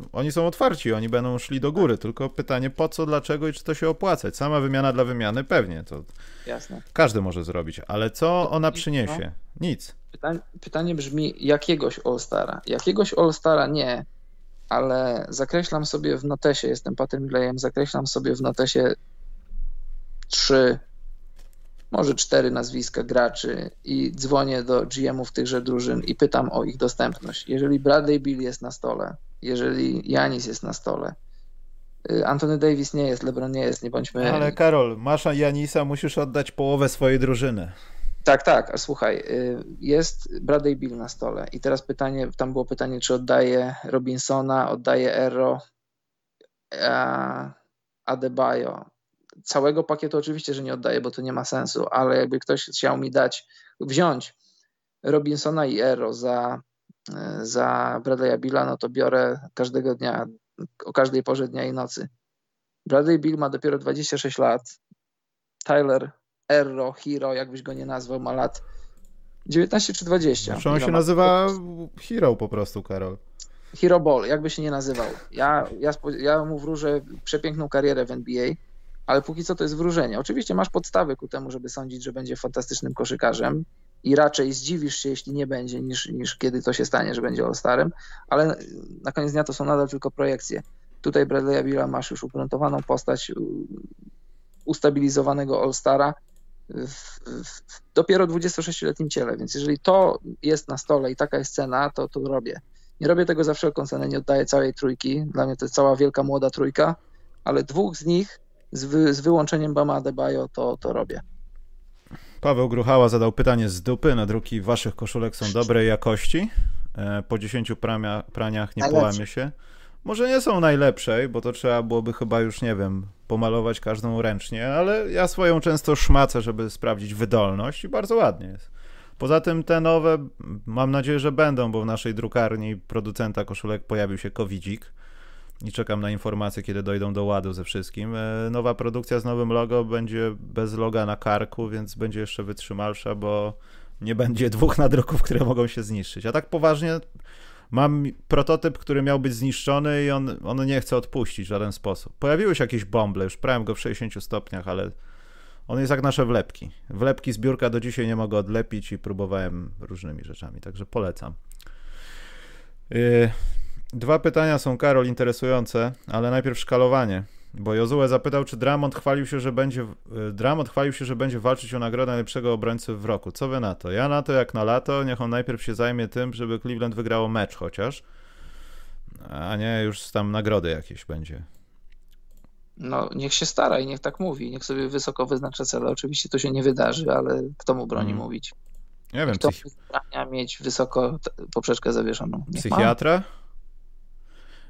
y, oni są otwarci, oni będą szli do góry, tylko pytanie po co, dlaczego i czy to się opłacać. Sama wymiana dla wymiany pewnie, to Jasne. każdy może zrobić, ale co ona przyniesie? No. Nic. Pytanie, pytanie brzmi, jakiegoś All-Stara? Jakiegoś All-Stara nie, ale zakreślam sobie w notesie, jestem Patem Milleyem, zakreślam sobie w notesie trzy może cztery nazwiska graczy i dzwonię do GM-ów tychże drużyn i pytam o ich dostępność. Jeżeli Bradley Bill jest na stole, jeżeli Janis jest na stole, y, Anthony Davis nie jest, LeBron nie jest, nie bądźmy... Ale Karol, masz Janisa, musisz oddać połowę swojej drużyny. Tak, tak, a słuchaj, y, jest Bradley Bill na stole i teraz pytanie, tam było pytanie, czy oddaje Robinsona, oddaje Erro, Adebayo, całego pakietu oczywiście, że nie oddaję, bo to nie ma sensu, ale jakby ktoś chciał mi dać, wziąć Robinsona i Ero za, za Bradley'a Billa, no to biorę każdego dnia, o każdej porze dnia i nocy. Bradley Bill ma dopiero 26 lat. Tyler Erro, Hero, jakbyś go nie nazwał, ma lat 19 czy 20. Zresztą on się nazywa Hero po prostu, Karol. Hero Ball, jakby się nie nazywał. Ja, ja, ja mu wróżę przepiękną karierę w NBA ale póki co to jest wróżenie. Oczywiście masz podstawy ku temu, żeby sądzić, że będzie fantastycznym koszykarzem i raczej zdziwisz się, jeśli nie będzie, niż, niż kiedy to się stanie, że będzie All-Starem, ale na koniec dnia to są nadal tylko projekcje. Tutaj Bradley'a Billa masz już ugruntowaną postać ustabilizowanego All-Stara w, w, dopiero 26-letnim ciele, więc jeżeli to jest na stole i taka jest cena, to to robię. Nie robię tego za wszelką cenę, nie oddaję całej trójki. Dla mnie to jest cała wielka młoda trójka, ale dwóch z nich z, wy, z wyłączeniem Bama Adebayo to, to robię. Paweł Gruchała zadał pytanie z dupy. Nadruki waszych koszulek są dobrej jakości. E, po 10 pramia, praniach nie Najlepsze. połamie się. Może nie są najlepszej, bo to trzeba byłoby chyba już, nie wiem, pomalować każdą ręcznie, ale ja swoją często szmacę, żeby sprawdzić wydolność i bardzo ładnie jest. Poza tym te nowe, mam nadzieję, że będą, bo w naszej drukarni producenta koszulek pojawił się covidzik i czekam na informacje, kiedy dojdą do ładu ze wszystkim. E, nowa produkcja z nowym logo będzie bez loga na karku, więc będzie jeszcze wytrzymalsza, bo nie będzie dwóch nadruków, które mogą się zniszczyć. A tak poważnie mam prototyp, który miał być zniszczony i on, on nie chce odpuścić w żaden sposób. Pojawiły się jakieś bąble, już prałem go w 60 stopniach, ale on jest jak nasze wlepki. Wlepki z biurka do dzisiaj nie mogę odlepić i próbowałem różnymi rzeczami, także polecam. Yy, dwa pytania są, Karol, interesujące, ale najpierw szkalowanie. Bo Jozue zapytał, czy Dramont chwalił się, że będzie y, Dramont chwalił się, że będzie walczyć o nagrodę najlepszego obrońcy w roku. Co wy na to? Ja na to jak na lato, niech on najpierw się zajmie tym, żeby Cleveland wygrało mecz chociaż, a nie już tam nagrody jakieś będzie. No, niech się stara i niech tak mówi, niech sobie wysoko wyznacza cele. Oczywiście to się nie wydarzy, ale kto mu broni hmm. mówić? Nie wiem, kto psych... mieć wysoko poprzeczkę zawieszoną. Niech Psychiatra? Ma.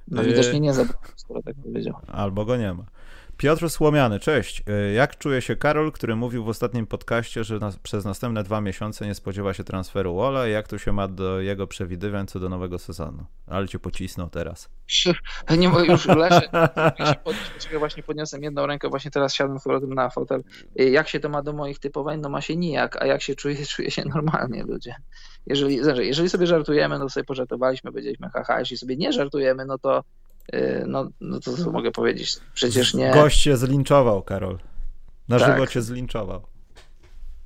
No widocznie nie zabrał, skoro tak powiedział. Albo go nie ma. Piotr Słomiany, cześć. Y, jak czuje się Karol, który mówił w ostatnim podcaście, że przez następne dwa miesiące nie spodziewa się transferu Wola i jak to się ma do jego przewidywań co do nowego sezonu? Ale cię pocisnął teraz. Nie mogę już leżę. Ja właśnie podniosłem jedną rękę, właśnie teraz siadłem z powrotem na fotel. Y, jak się to ma do moich typowań? No ma się nijak, a jak się czuje? Czuje się normalnie, ludzie. Jeżeli, znaczy, jeżeli sobie żartujemy, no sobie pożartowaliśmy, powiedzieliśmy haha, jeśli sobie nie żartujemy, no to no, no to co mogę powiedzieć? Przecież nie... Gość się zlinczował, Karol. Na tak. żywo cię zlinczował.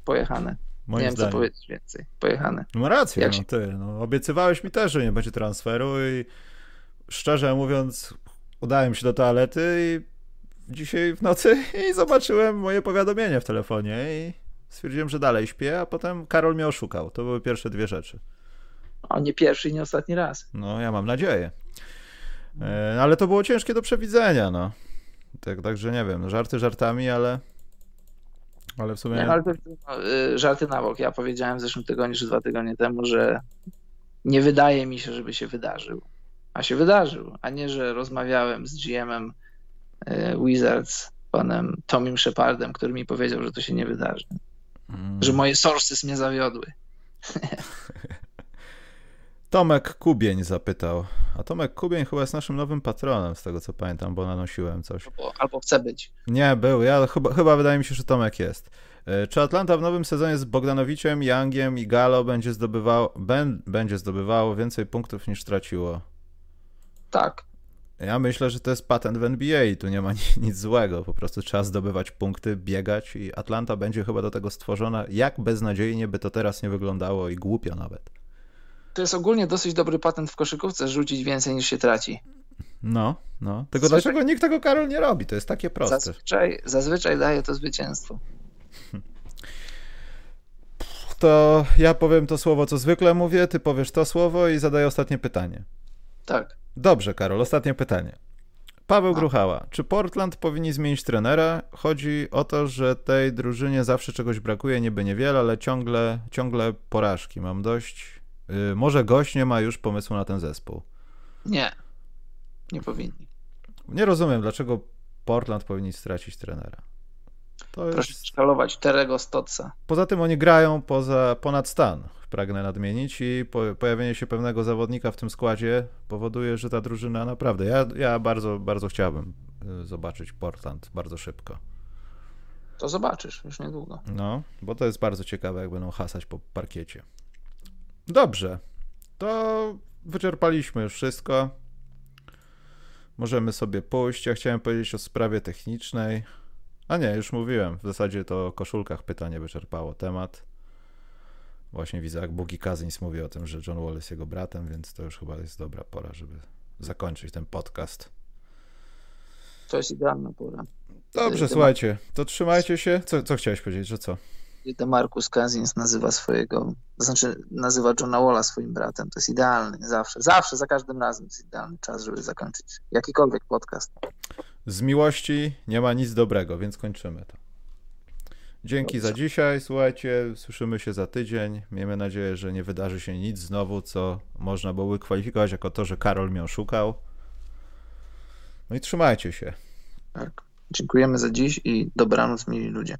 Pojechane. Moim nie wiem, zdaniem. co powiedzieć więcej. Pojechane. No rację, Jak no ty. No, obiecywałeś mi też, że nie będzie transferu i szczerze mówiąc, udałem się do toalety i dzisiaj w nocy i zobaczyłem moje powiadomienie w telefonie i stwierdziłem, że dalej śpię, a potem Karol mnie oszukał. To były pierwsze dwie rzeczy. O, nie pierwszy i nie ostatni raz. No, ja mam nadzieję. E, ale to było ciężkie do przewidzenia, no. Tak, także nie wiem, żarty żartami, ale ale w sumie... Nie, ale to, no, y, żarty na bok. Ja powiedziałem w zeszłym tygodniu czy dwa tygodnie temu, że nie wydaje mi się, żeby się wydarzył. A się wydarzył, a nie, że rozmawiałem z GM-em y, Wizards, panem Tomim Shepardem, który mi powiedział, że to się nie wydarzy. Mm. Że moje sources mnie zawiodły. Tomek Kubień zapytał. A Tomek Kubień chyba jest naszym nowym patronem, z tego co pamiętam, bo nanosiłem coś. Albo, albo chce być. Nie, był. Ja chyba, chyba wydaje mi się, że Tomek jest. E, czy Atlanta w nowym sezonie z Bogdanowiciem, Youngiem i Galo będzie zdobywało, będzie zdobywało więcej punktów niż traciło? Tak. Ja myślę, że to jest patent w NBA i tu nie ma nic złego. Po prostu trzeba zdobywać punkty, biegać i Atlanta będzie chyba do tego stworzona. Jak beznadziejnie by to teraz nie wyglądało i głupio nawet. To jest ogólnie dosyć dobry patent w koszykówce, rzucić więcej niż się traci. No, no. Tylko zazwyczaj... dlaczego nikt tego, Karol, nie robi? To jest takie proste. Zazwyczaj, zazwyczaj daje to zwycięstwo. To ja powiem to słowo, co zwykle mówię, ty powiesz to słowo i zadaję ostatnie pytanie. Tak. Dobrze, Karol, ostatnie pytanie. Paweł no. Gruchała. Czy Portland powinni zmienić trenera? Chodzi o to, że tej drużynie zawsze czegoś brakuje, niby niewiele, ale ciągle, ciągle porażki. Mam dość. Yy, może gość nie ma już pomysłu na ten zespół. Nie, nie powinni. Nie rozumiem, dlaczego Portland powinni stracić trenera. To Proszę jest... szkalować Terego Stotsa. Poza tym oni grają poza, ponad stan pragnę nadmienić i po, pojawienie się pewnego zawodnika w tym składzie powoduje, że ta drużyna naprawdę, ja, ja bardzo, bardzo chciałbym y, zobaczyć Portland bardzo szybko. To zobaczysz już niedługo. No, bo to jest bardzo ciekawe, jak będą hasać po parkiecie. Dobrze, to wyczerpaliśmy już wszystko. Możemy sobie pójść. Ja chciałem powiedzieć o sprawie technicznej. A nie, już mówiłem. W zasadzie to o koszulkach pytanie wyczerpało temat. Właśnie widzę, jak Bugi Cousins mówi o tym, że John Wall jest jego bratem, więc to już chyba jest dobra pora, żeby zakończyć ten podcast. To jest idealna pora. Dobrze, słuchajcie, to trzymajcie się. Co, co chciałeś powiedzieć, że co? Demarcus Cousins nazywa swojego, to znaczy nazywa Johna Walla swoim bratem. To jest idealny, zawsze, zawsze, za każdym razem jest idealny czas, żeby zakończyć jakikolwiek podcast. Z miłości nie ma nic dobrego, więc kończymy to. Dzięki Dobrze. za dzisiaj. Słuchajcie, słyszymy się za tydzień. Miejmy nadzieję, że nie wydarzy się nic znowu, co można było kwalifikować jako to, że Karol mnie oszukał. No i trzymajcie się. Tak. Dziękujemy za dziś i dobranoc, mili ludzie.